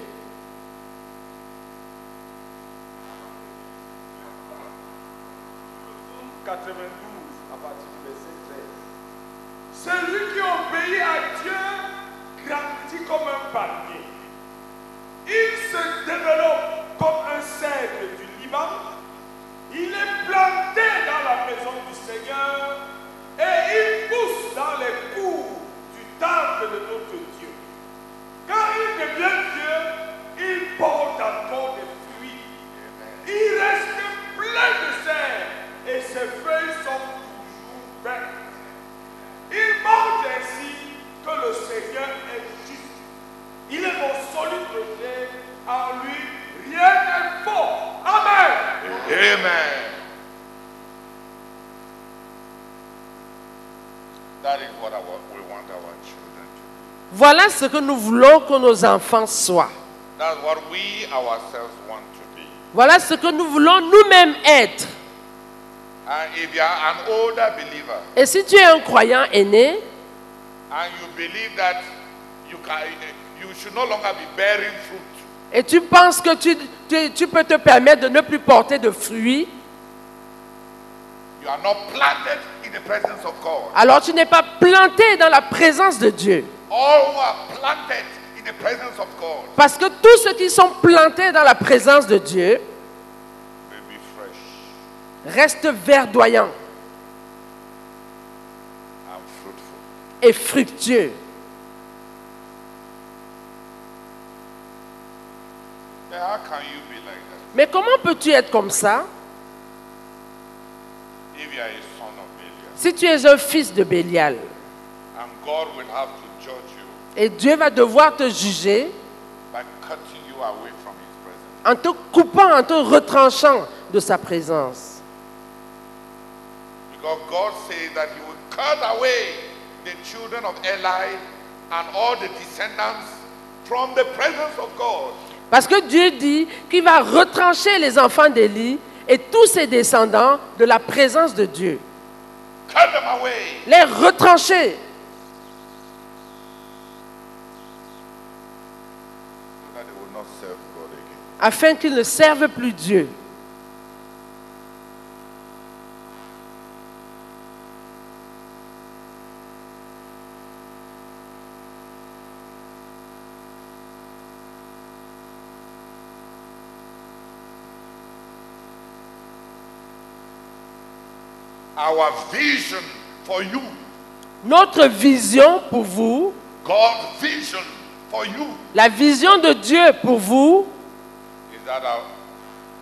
Seigneur et il pousse dans les cours du temple de notre Dieu. Quand il devient Dieu, il porte encore des fruits. Il reste plein de serre et ses feuilles sont toujours vertes. Il montre ainsi que le Seigneur est juste. Il est mon solide rocher, en lui rien n'est faux. Amen. Amen. That is what our, we want our children to be. Voilà ce que nous voulons que nos enfants soient. That's what we ourselves want to be. Voilà ce que nous voulons nous-mêmes être. And if you are an older believer Et si tu es un croyant aîné and you believe that you can, you should no longer be bearing fruit, et tu penses que tu, tu- tu peux te permettre de ne plus porter de fruits, you are not planted in the presence of God. alors tu n'es pas planté dans la présence de Dieu. All who are planted in the presence of God Parce que tous ceux qui sont plantés dans la présence de Dieu restent verdoyants and fruitful. et fructueux. Then how can you be like that? Mais comment peux-tu être comme ça? Si tu es un fils de Bélial And God will have to judge you Et Dieu va devoir te juger by cutting you away from His presence. en te coupant, en te retranchant de sa présence. Because God says that He will cut away the children of Eli and all the descendants from the presence of God. Parce que Dieu dit qu'il va retrancher les enfants d'Élie et tous ses descendants de la présence de Dieu. Cut them away. Les retrancher afin qu'ils ne servent plus Dieu. Our vision for you, Notre vision pour vous, God's vision for you, la vision de Dieu pour vous, is that our,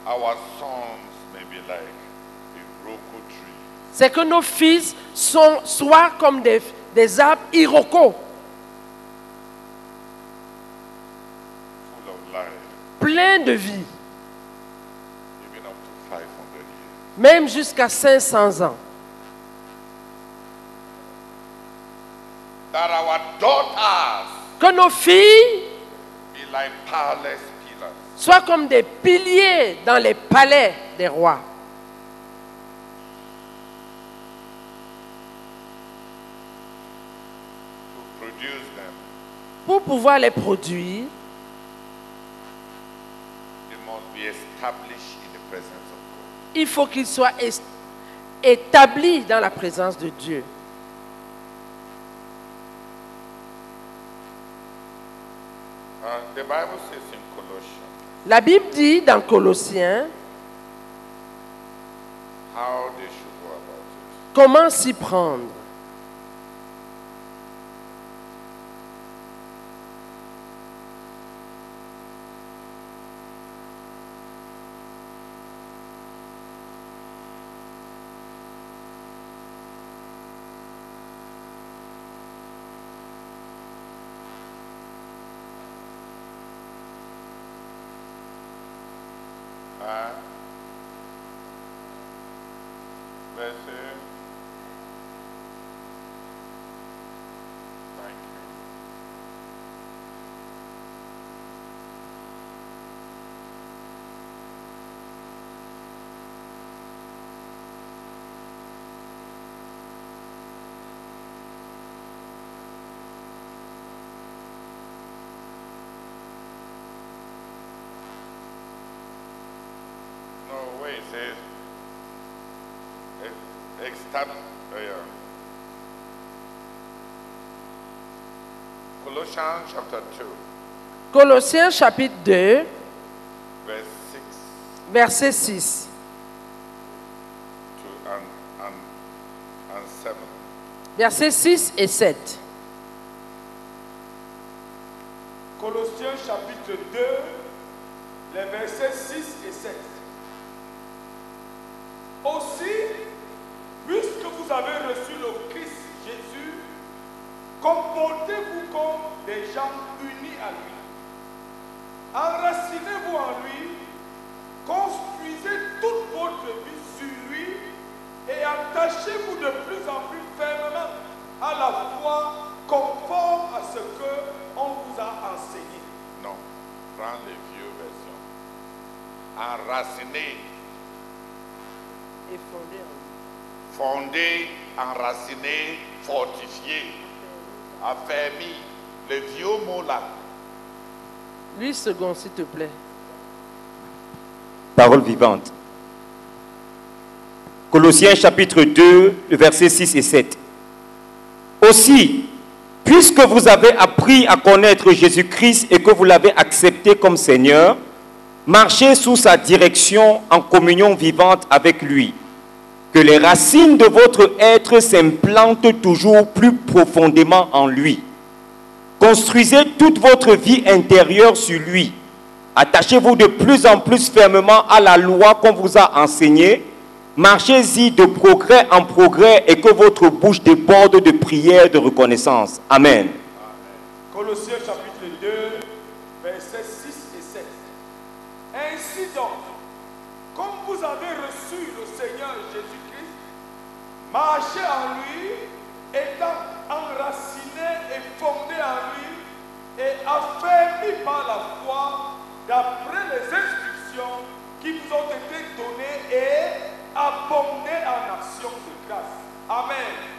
our sons may be like a roko tree, c'est que nos fils sont, soient comme des, des arbres iroko, full of life, pleins de vie, even up to 500 years. même jusqu'à 500 ans. That our daughters Que nos filles be like palace pillars, soient comme des piliers dans les palais des rois. to produce them. Pour pouvoir les produire, They must be established in the presence of God. il faut qu'ils soient établis dans la présence de Dieu. Uh, the Bible says in Colossians La Bible dit dans Colossiens how they should go about it. comment s'y prendre. Uh, verse. Thank you. No, wait, it says, yeah. Colossians chapter 2, Colossiens chapitre 2, verse 6 verset 6 to and, and, and 7. Versets 6 et 7. Colossiens chapitre 2, les versets 6 et 7. Aussi, vous avez reçu le Christ Jésus, comportez-vous comme des gens unis à lui. Enracinez-vous en lui, construisez toute votre vie sur lui et attachez-vous de plus en plus fermement à la foi conforme à ce que on vous a enseigné. Non, prends les vieux versions. Enraciné, Et fondé en lui. Fondé, enraciné, fortifié, affermi. Le vieux mot là, Lui second, s'il te plaît. Parole vivante. Colossiens chapitre 2, le verset 6 et 7. Aussi, puisque vous avez appris à connaître Jésus-Christ et que vous l'avez accepté comme Seigneur, marchez sous sa direction en communion vivante avec lui. Que les racines de votre être s'implantent toujours plus profondément en lui. Construisez toute votre vie intérieure sur lui. Attachez-vous de plus en plus fermement à la loi qu'on vous a enseignée. Marchez-y de progrès en progrès et que votre bouche déborde de prières de reconnaissance. Amen. Colossiens chapitre 2, versets 6 et 7. Ainsi donc, comme vous avez reçu marchez en lui, étant enraciné et fondé en lui, et affermi par la foi, d'après les instructions qui vous ont été données et abondé en action de grâce. Amen.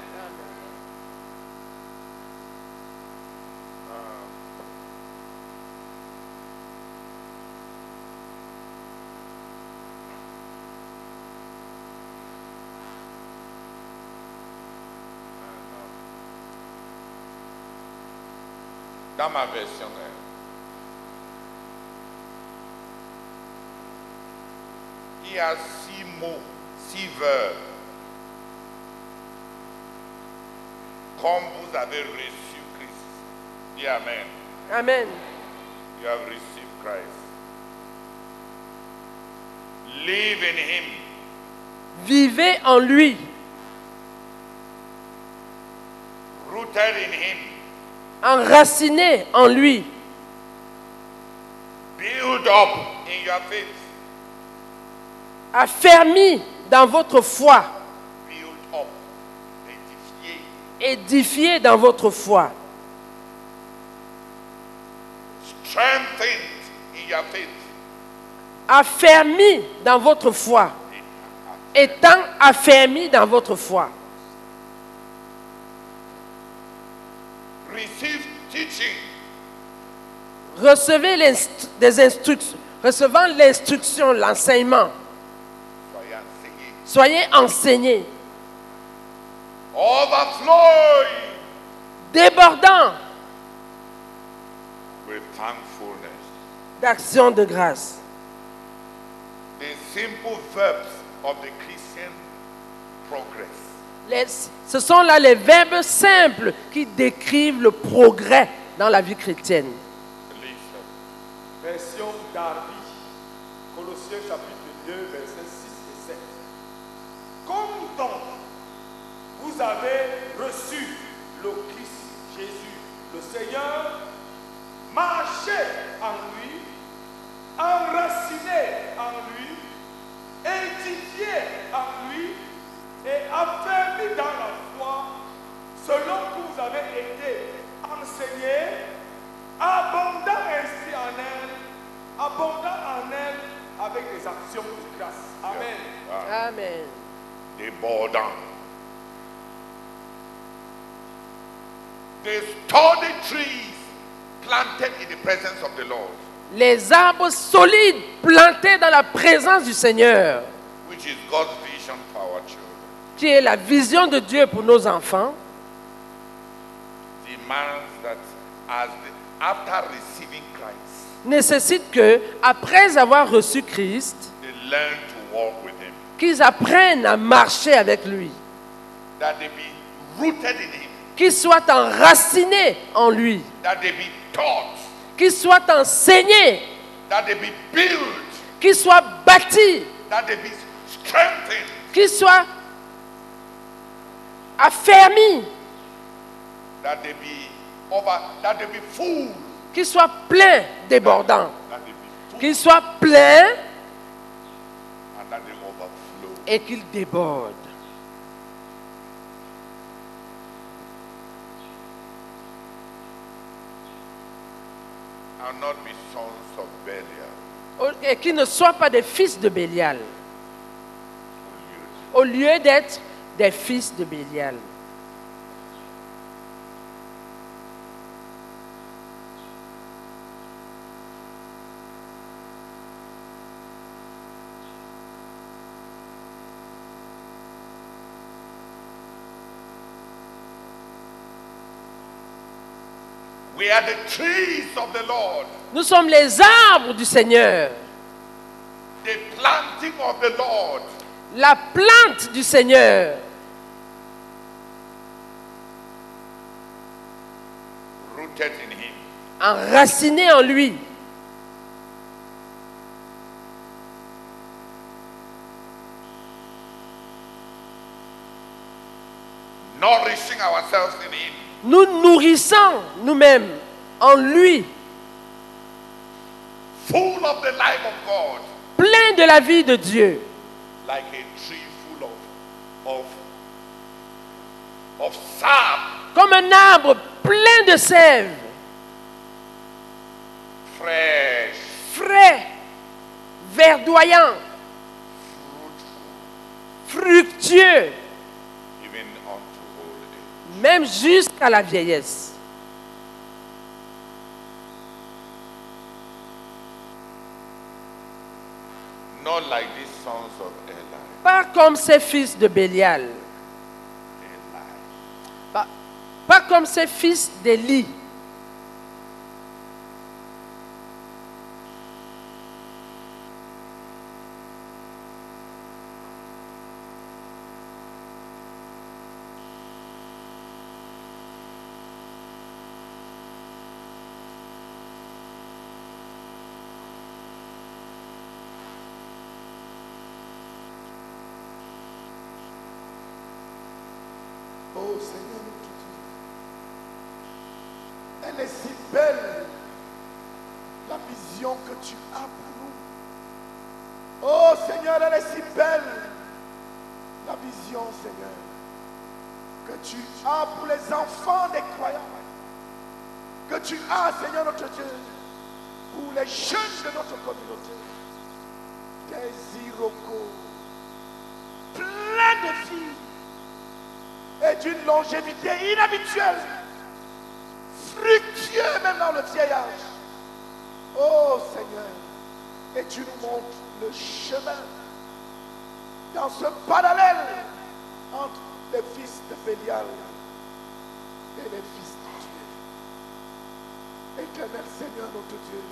Dans ma version, il y a six mots, six verbes. Comme vous avez reçu Christ. Dis Amen. Amen. You have received Christ. Live in Him. Vivez en lui, Rooted in Him. Enraciné en lui, Build up in your faith. affermi dans votre foi, Build up. Édifié. édifié dans votre foi, Strengthened in your faith. affermi dans votre foi, étant affermi dans votre foi. Receive teaching. Recevez l'inst- des instructions, recevant l'instruction, l'enseignement. Soyez enseigné. Soyez enseignés, Overflowing débordant with thankfulness. d'action de grâce. The simple verbs of the Christian progress. Ce sont là les verbes simples qui décrivent le progrès dans la vie chrétienne. Version Darby, Colossiens chapitre 2, versets 6 et 7. Comme donc vous avez reçu le Christ Jésus, le Seigneur, marchez en lui, enracinez en lui, édifiez en lui et affermis dans la foi, selon que vous avez été enseigné, abondant ainsi en elle, abondant en elle avec des actions de grâce. Amen. Amen. Débordant. The sturdy trees planted in the presence of the Lord, Les arbres solides plantés dans la présence du Seigneur, which is God's vision for our children, qui est la vision de Dieu pour nos enfants, that as the, after receiving Christ, nécessite que, après avoir reçu Christ, qu'ils apprennent à marcher avec lui, that they be rooted in Him, qu'ils soient enracinés en lui, qu'ils soient enseignés, that they be built, qu'ils soient bâtis, that they be strengthened, qu'ils soient full, qu'ils soient pleins and that they overflow. et of Belial. Et qu'ils ne soient pas des fils de Bélial, au lieu d'être des fils de Bélial. We are the trees of the Lord, Nous sommes les arbres du Seigneur, the planting of the Lord, la plante du Seigneur. enraciné en lui. Nous nourrissons nous-mêmes en lui, plein de la vie de Dieu, like a tree full of of of sap, comme un arbre plein de sève, fresh, frais, verdoyant, fructueux, even unto old age. même jusqu'à la vieillesse. Not like these sons of. Pas comme ces fils de Bélial, pas, comme ces fils d'Élie. Seigneur, te disons. Elle est si belle, la vision que tu as pour nous. Oh Seigneur, elle est si belle, la vision, Seigneur, que tu as pour les enfants des croyants. Que tu as, Seigneur notre Dieu, pour les jeunes de notre communauté. Des irocos, plein de vie et d'une longévité inhabituelle, fructueux même dans le vieil âge. Oh Seigneur, et tu nous montres le chemin dans ce parallèle entre les fils de Bélial et les fils de Dieu. Éternel Seigneur notre Dieu,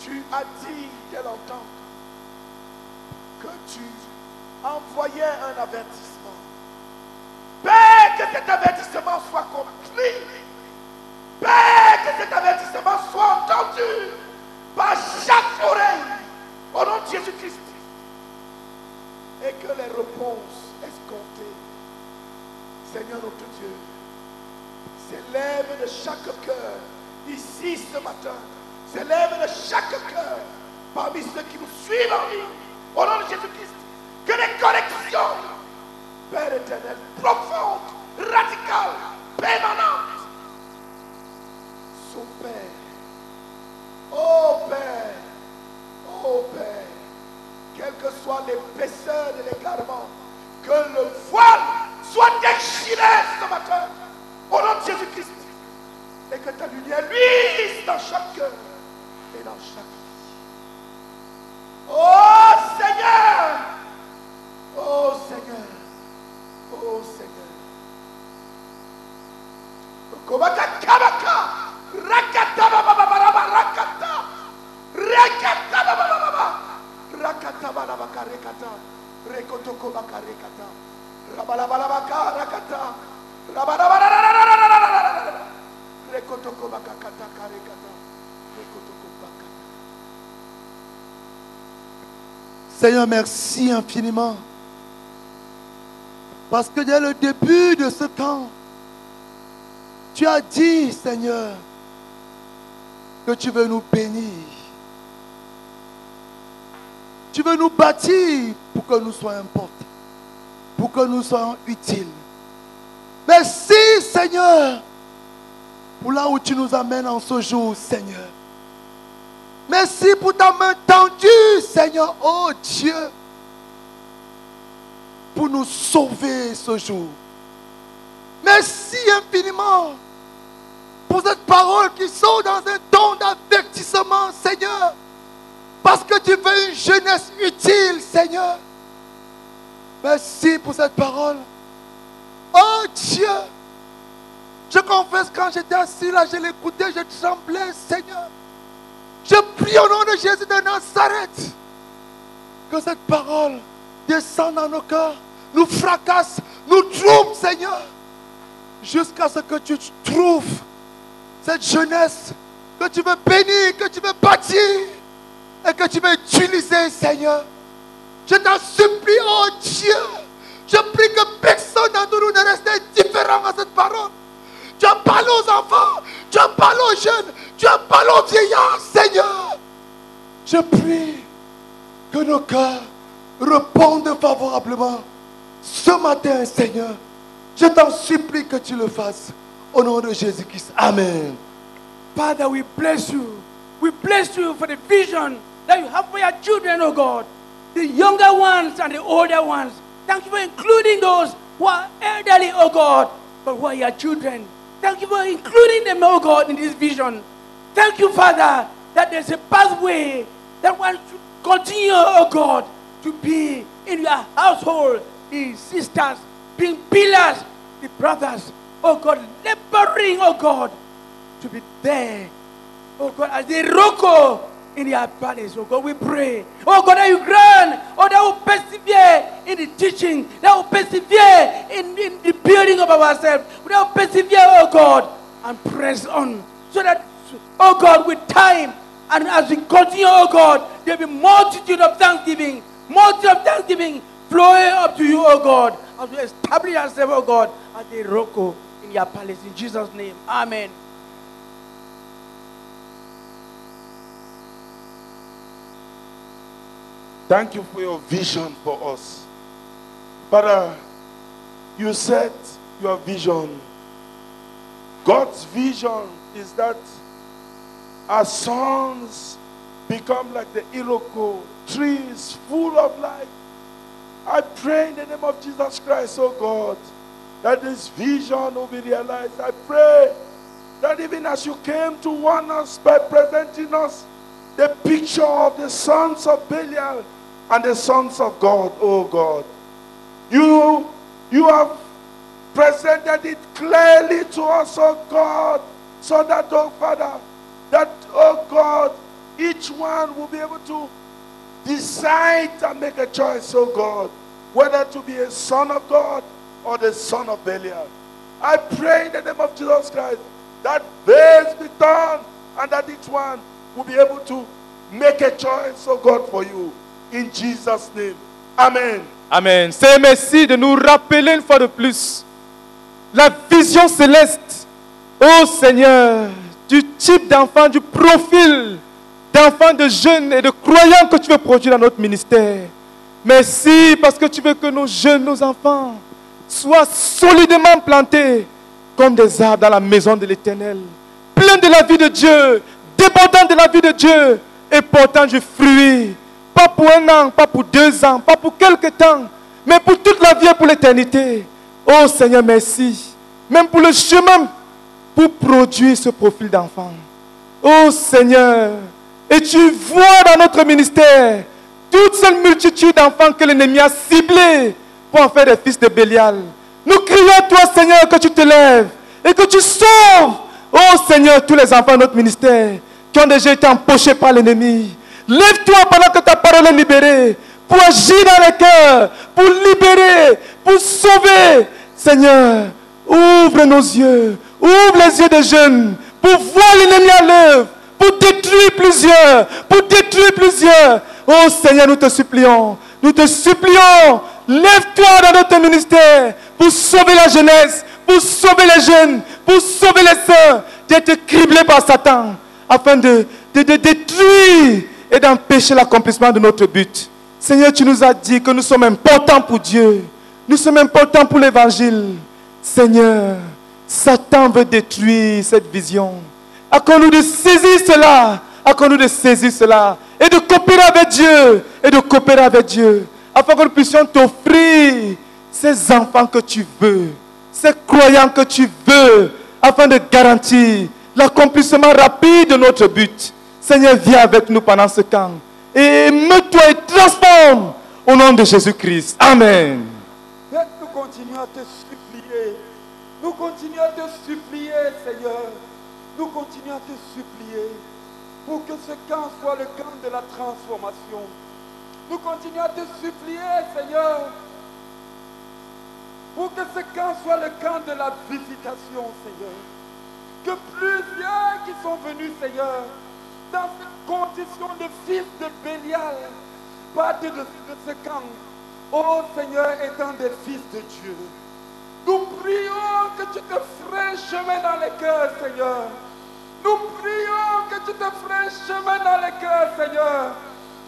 tu as dit dès longtemps que tu envoyais un avertissement. Père, que cet avertissement soit compris. Père, que cet avertissement soit entendu par chaque oreille au nom de Jésus-Christ. Et que les réponses escomptées, Seigneur notre Dieu, s'élèvent de chaque cœur ici ce matin, s'élèvent de chaque cœur parmi ceux qui nous suivent en ligne au nom de Jésus-Christ. Que les corrections, Père éternel, profondes, radicales, permanentes, son Père. Oh Père, oh Père, quelle que soit l'épaisseur de l'égarement, que le voile soit déchiré ce matin, au nom de Jésus-Christ, et que ta lumière luise dans chaque cœur et dans chaque vie. Oh Seigneur, oh Seigneur, oh Seigneur. Kobaka kabaka, rakata baba baba baba rakata, rakata baba baba baba, rakata baba baka rekata, rekotoko baka rekata, rabalabalabaka rakata, karekata. Seigneur, merci infiniment. Parce que dès le début de ce temps, tu as dit, Seigneur, que tu veux nous bénir. Tu veux nous bâtir pour que nous soyons importants, pour que nous soyons utiles. Merci, Seigneur, pour là où tu nous amènes en ce jour, Seigneur. Merci pour ta main tendue, Seigneur, oh Dieu, pour nous sauver ce jour. Merci infiniment pour cette parole qui sort dans un ton d'avertissement, Seigneur. Parce que tu veux une jeunesse utile, Seigneur. Merci pour cette parole. Oh Dieu, je confesse quand j'étais assis là, je l'écoutais, je tremblais, Seigneur. Je prie au nom de Jésus de Nazareth que cette parole descende dans nos cœurs, nous fracasse, nous trouble, Seigneur, jusqu'à ce que tu trouves cette jeunesse que tu veux bénir, que tu veux bâtir et que tu veux utiliser, Seigneur. Je t'en supplie, oh Dieu, je prie que personne d'entre nous ne reste indifférent à cette parole. Tu as parlé aux enfants, tu as parlé aux jeunes, tu as parlé aux vieillards, Seigneur. Je prie que nos cœurs répondent favorablement ce matin, Seigneur. Je t'en supplie que tu le fasses. Au nom de Jésus-Christ. Amen. Father, we bless you. We bless you for the vision that you have for your children, oh God. The younger ones and the older ones. Thank you for including those who are elderly, oh God, but who are your children. Thank you for including them, oh God, in this vision. Thank you, Father, that there's a pathway that should continue, oh God, to be in your household. The sisters being pillars, the brothers, oh God, laboring, oh God, to be there. Oh God, as they roko in your palace, oh God, we pray. Oh God, that you grant, oh, that will persevere in the teaching, that will persevere in, in the building of ourselves, that will persevere, oh God, and press on. So that, oh God, with time, and as we continue, oh God, there will be multitude of thanksgiving, multitude of thanksgiving flowing up to you, oh God, as we establish ourselves, oh God, as a roko in your palace. In Jesus' name, Amen. Thank you for your vision for us. Father, you said your vision. God's vision is that our sons become like the Iroko trees full of life. I pray in the name of Jesus Christ, oh God, that this vision will be realized. I pray that even as you came to warn us by presenting us the picture of the sons of Belial and the sons of God, oh God, you, you have presented it clearly to us, oh God, so that, oh Father, that, oh God, each one will be able to decide and make a choice, oh God, whether to be a son of God or the son of Belial. I pray in the name of Jesus Christ that veils be torn and that each one will be able to make a choice, oh God, for you. In Jesus' name. Amen. Amen. C'est merci de nous rappeler une fois de plus la vision céleste, ô Seigneur, du type d'enfant, du profil d'enfants, de jeunes et de croyants que tu veux produire dans notre ministère. Merci parce que tu veux que nos jeunes, nos enfants soient solidement plantés comme des arbres dans la maison de l'Éternel, pleins de la vie de Dieu, débordant de la vie de Dieu et portant du fruit. Pas pour un an, pas pour deux ans, pas pour quelques temps, mais pour toute la vie et pour l'éternité. Oh Seigneur, merci. Même pour le chemin, pour produire ce profil d'enfant. Oh Seigneur, et tu vois dans notre ministère toute cette multitude d'enfants que l'ennemi a ciblés pour en faire des fils de Bélial. Nous crions à toi, Seigneur, que tu te lèves et que tu sauves, oh Seigneur, tous les enfants de notre ministère qui ont déjà été empochés par l'ennemi. Lève-toi pendant que ta parole est libérée pour agir dans les cœurs, pour libérer, pour sauver. Seigneur, ouvre nos yeux, ouvre les yeux des jeunes pour voir l'ennemi à l'œuvre, pour détruire plusieurs, pour détruire plusieurs. Oh Seigneur, nous te supplions, nous te supplions, lève-toi dans notre ministère pour sauver la jeunesse, pour sauver les jeunes, pour sauver les sœurs d'être criblés par Satan, afin de, de, de détruire et d'empêcher l'accomplissement de notre but. Seigneur, tu nous as dit que nous sommes importants pour Dieu. Nous sommes importants pour l'évangile. Seigneur, Satan veut détruire cette vision. Accorde-nous de saisir cela? Accorde-nous de saisir cela? Et de coopérer avec Dieu. Et de coopérer avec Dieu. Afin que nous puissions t'offrir ces enfants que tu veux. Ces croyants que tu veux. Afin de garantir l'accomplissement rapide de notre but. Seigneur, viens avec nous pendant ce temps. Et me-toi et transforme au nom de Jésus-Christ. Amen. Nous continuons à te supplier. Nous continuons à te supplier, Seigneur. Nous continuons à te supplier pour que ce camp soit le camp de la transformation. Nous continuons à te supplier, Seigneur, pour que ce camp soit le camp de la visitation, Seigneur. Que plusieurs qui sont venus, Seigneur, dans cette condition de fils de Bélial, partent de, ce camp. Oh Seigneur, étant des fils de Dieu. Nous prions que tu te ferais chemin dans les cœurs, Seigneur. Nous prions que tu te ferais chemin dans les cœurs, Seigneur.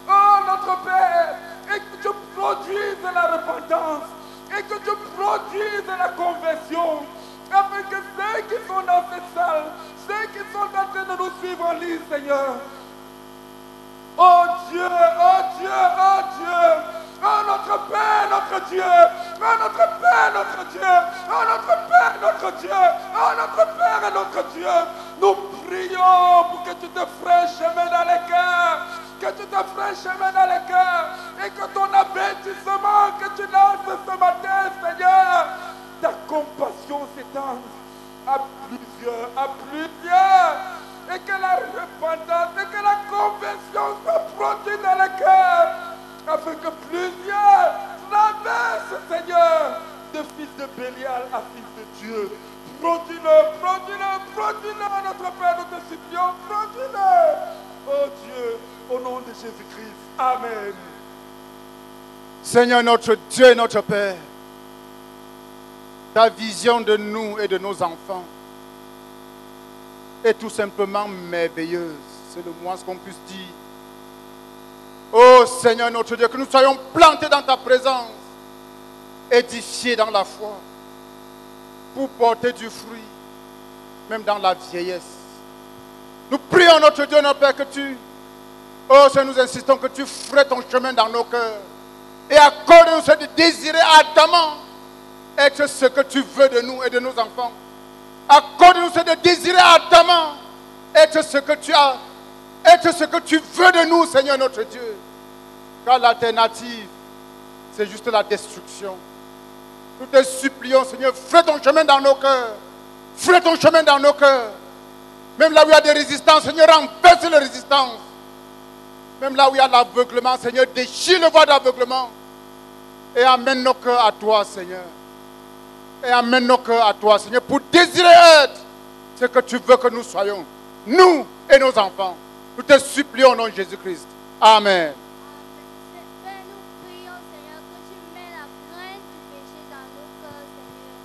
Oh notre Père, et que tu produises la repentance, et que tu produises la conversion, afin que ceux qui sont dans cette salle, ceux qui sont en train de nous suivre en ligne, Seigneur, Oh Dieu, oh Dieu, oh Dieu, oh notre Père, notre Dieu, oh notre Père, notre Dieu, oh notre Père, notre Dieu, oh notre Père et notre Dieu, nous prions pour que tu te ferais chemin dans les cœurs, que tu te ferais chemin dans les cœurs, et que ton avertissement que tu lances ce matin, Seigneur, ta compassion s'étende à plusieurs, à plusieurs et que la repentance et que la conversion soit produite dans le cœur, afin que plusieurs traversent, Seigneur, de fils de Bélial à fils de Dieu. Produis-le, produis-le, produis-le, notre Père, te supplions, produis-le. Oh Dieu, au nom de Jésus-Christ. Amen. Seigneur notre Dieu, notre Père, ta vision de nous et de nos enfants est tout simplement merveilleuse. C'est le moins qu'on puisse dire. Oh Seigneur notre Dieu, que nous soyons plantés dans ta présence, édifiés dans la foi, pour porter du fruit, même dans la vieillesse. Nous prions notre Dieu, notre Père, que tu, oh Seigneur, nous insistons que tu ferais ton chemin dans nos cœurs et accorde-nous ce de désirer ardemment être ce que tu veux de nous et de nos enfants. Accorde-nous ce de désirer ardemment être ce que tu as, être ce que tu veux de nous, Seigneur notre Dieu. Car l'alternative, c'est juste la destruction. Nous te supplions, Seigneur, fais ton chemin dans nos cœurs. Fais ton chemin dans nos cœurs. Même là où il y a des résistances, Seigneur, renverse les résistances. Même là où il y a l'aveuglement, Seigneur, déchire le voie d'aveuglement. Et amène nos cœurs à toi, Seigneur. Et amène nos cœurs à toi, Seigneur, pour désirer être ce que tu veux que nous soyons. Nous et nos enfants. Nous te supplions au nom de Jésus-Christ. Amen. Père, nous prions, Seigneur, que tu mets la crainte du péché dans nos cœurs, Seigneur.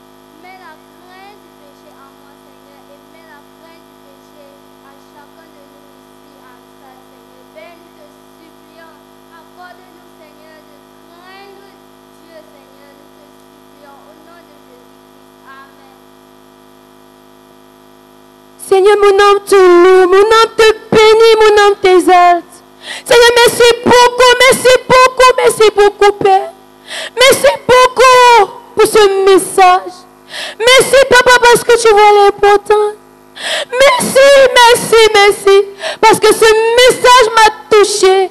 Mets la crainte du péché en moi, Seigneur, et mets la crainte du péché à chacun de nous ici en salle, Seigneur. Père, nous te supplions, accorde-nous, Seigneur, de craindre Dieu, Seigneur. Nous te supplions au nom de Jésus-Christ. Amen. Seigneur, mon âme te loue, mon âme te bénit, mon âme t'exalte. Seigneur, merci beaucoup, merci beaucoup, merci beaucoup, Père. Merci beaucoup pour ce message. Merci, Papa, parce que tu vois l'important. Merci, merci, merci. Parce que ce message m'a touché.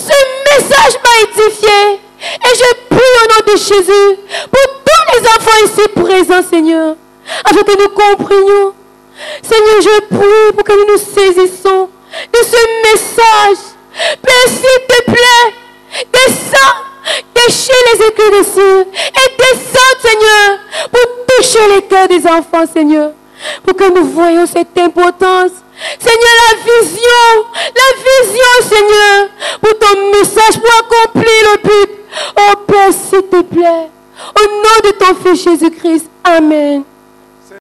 Ce message m'a édifié. Et je prie au nom de Jésus pour tous les enfants ici présents, Seigneur, afin que nous comprenions. Seigneur, je prie pour que nous nous saisissons de ce message. Père, s'il te plaît, descends, déchire les éclats des cieux et descends, Seigneur, pour toucher les cœurs des enfants, Seigneur, pour que nous voyions cette importance. Seigneur, la vision, la vision, Seigneur, pour ton message, pour accomplir le but. Oh Père, s'il te plaît, au nom de ton Fils Jésus-Christ. Amen.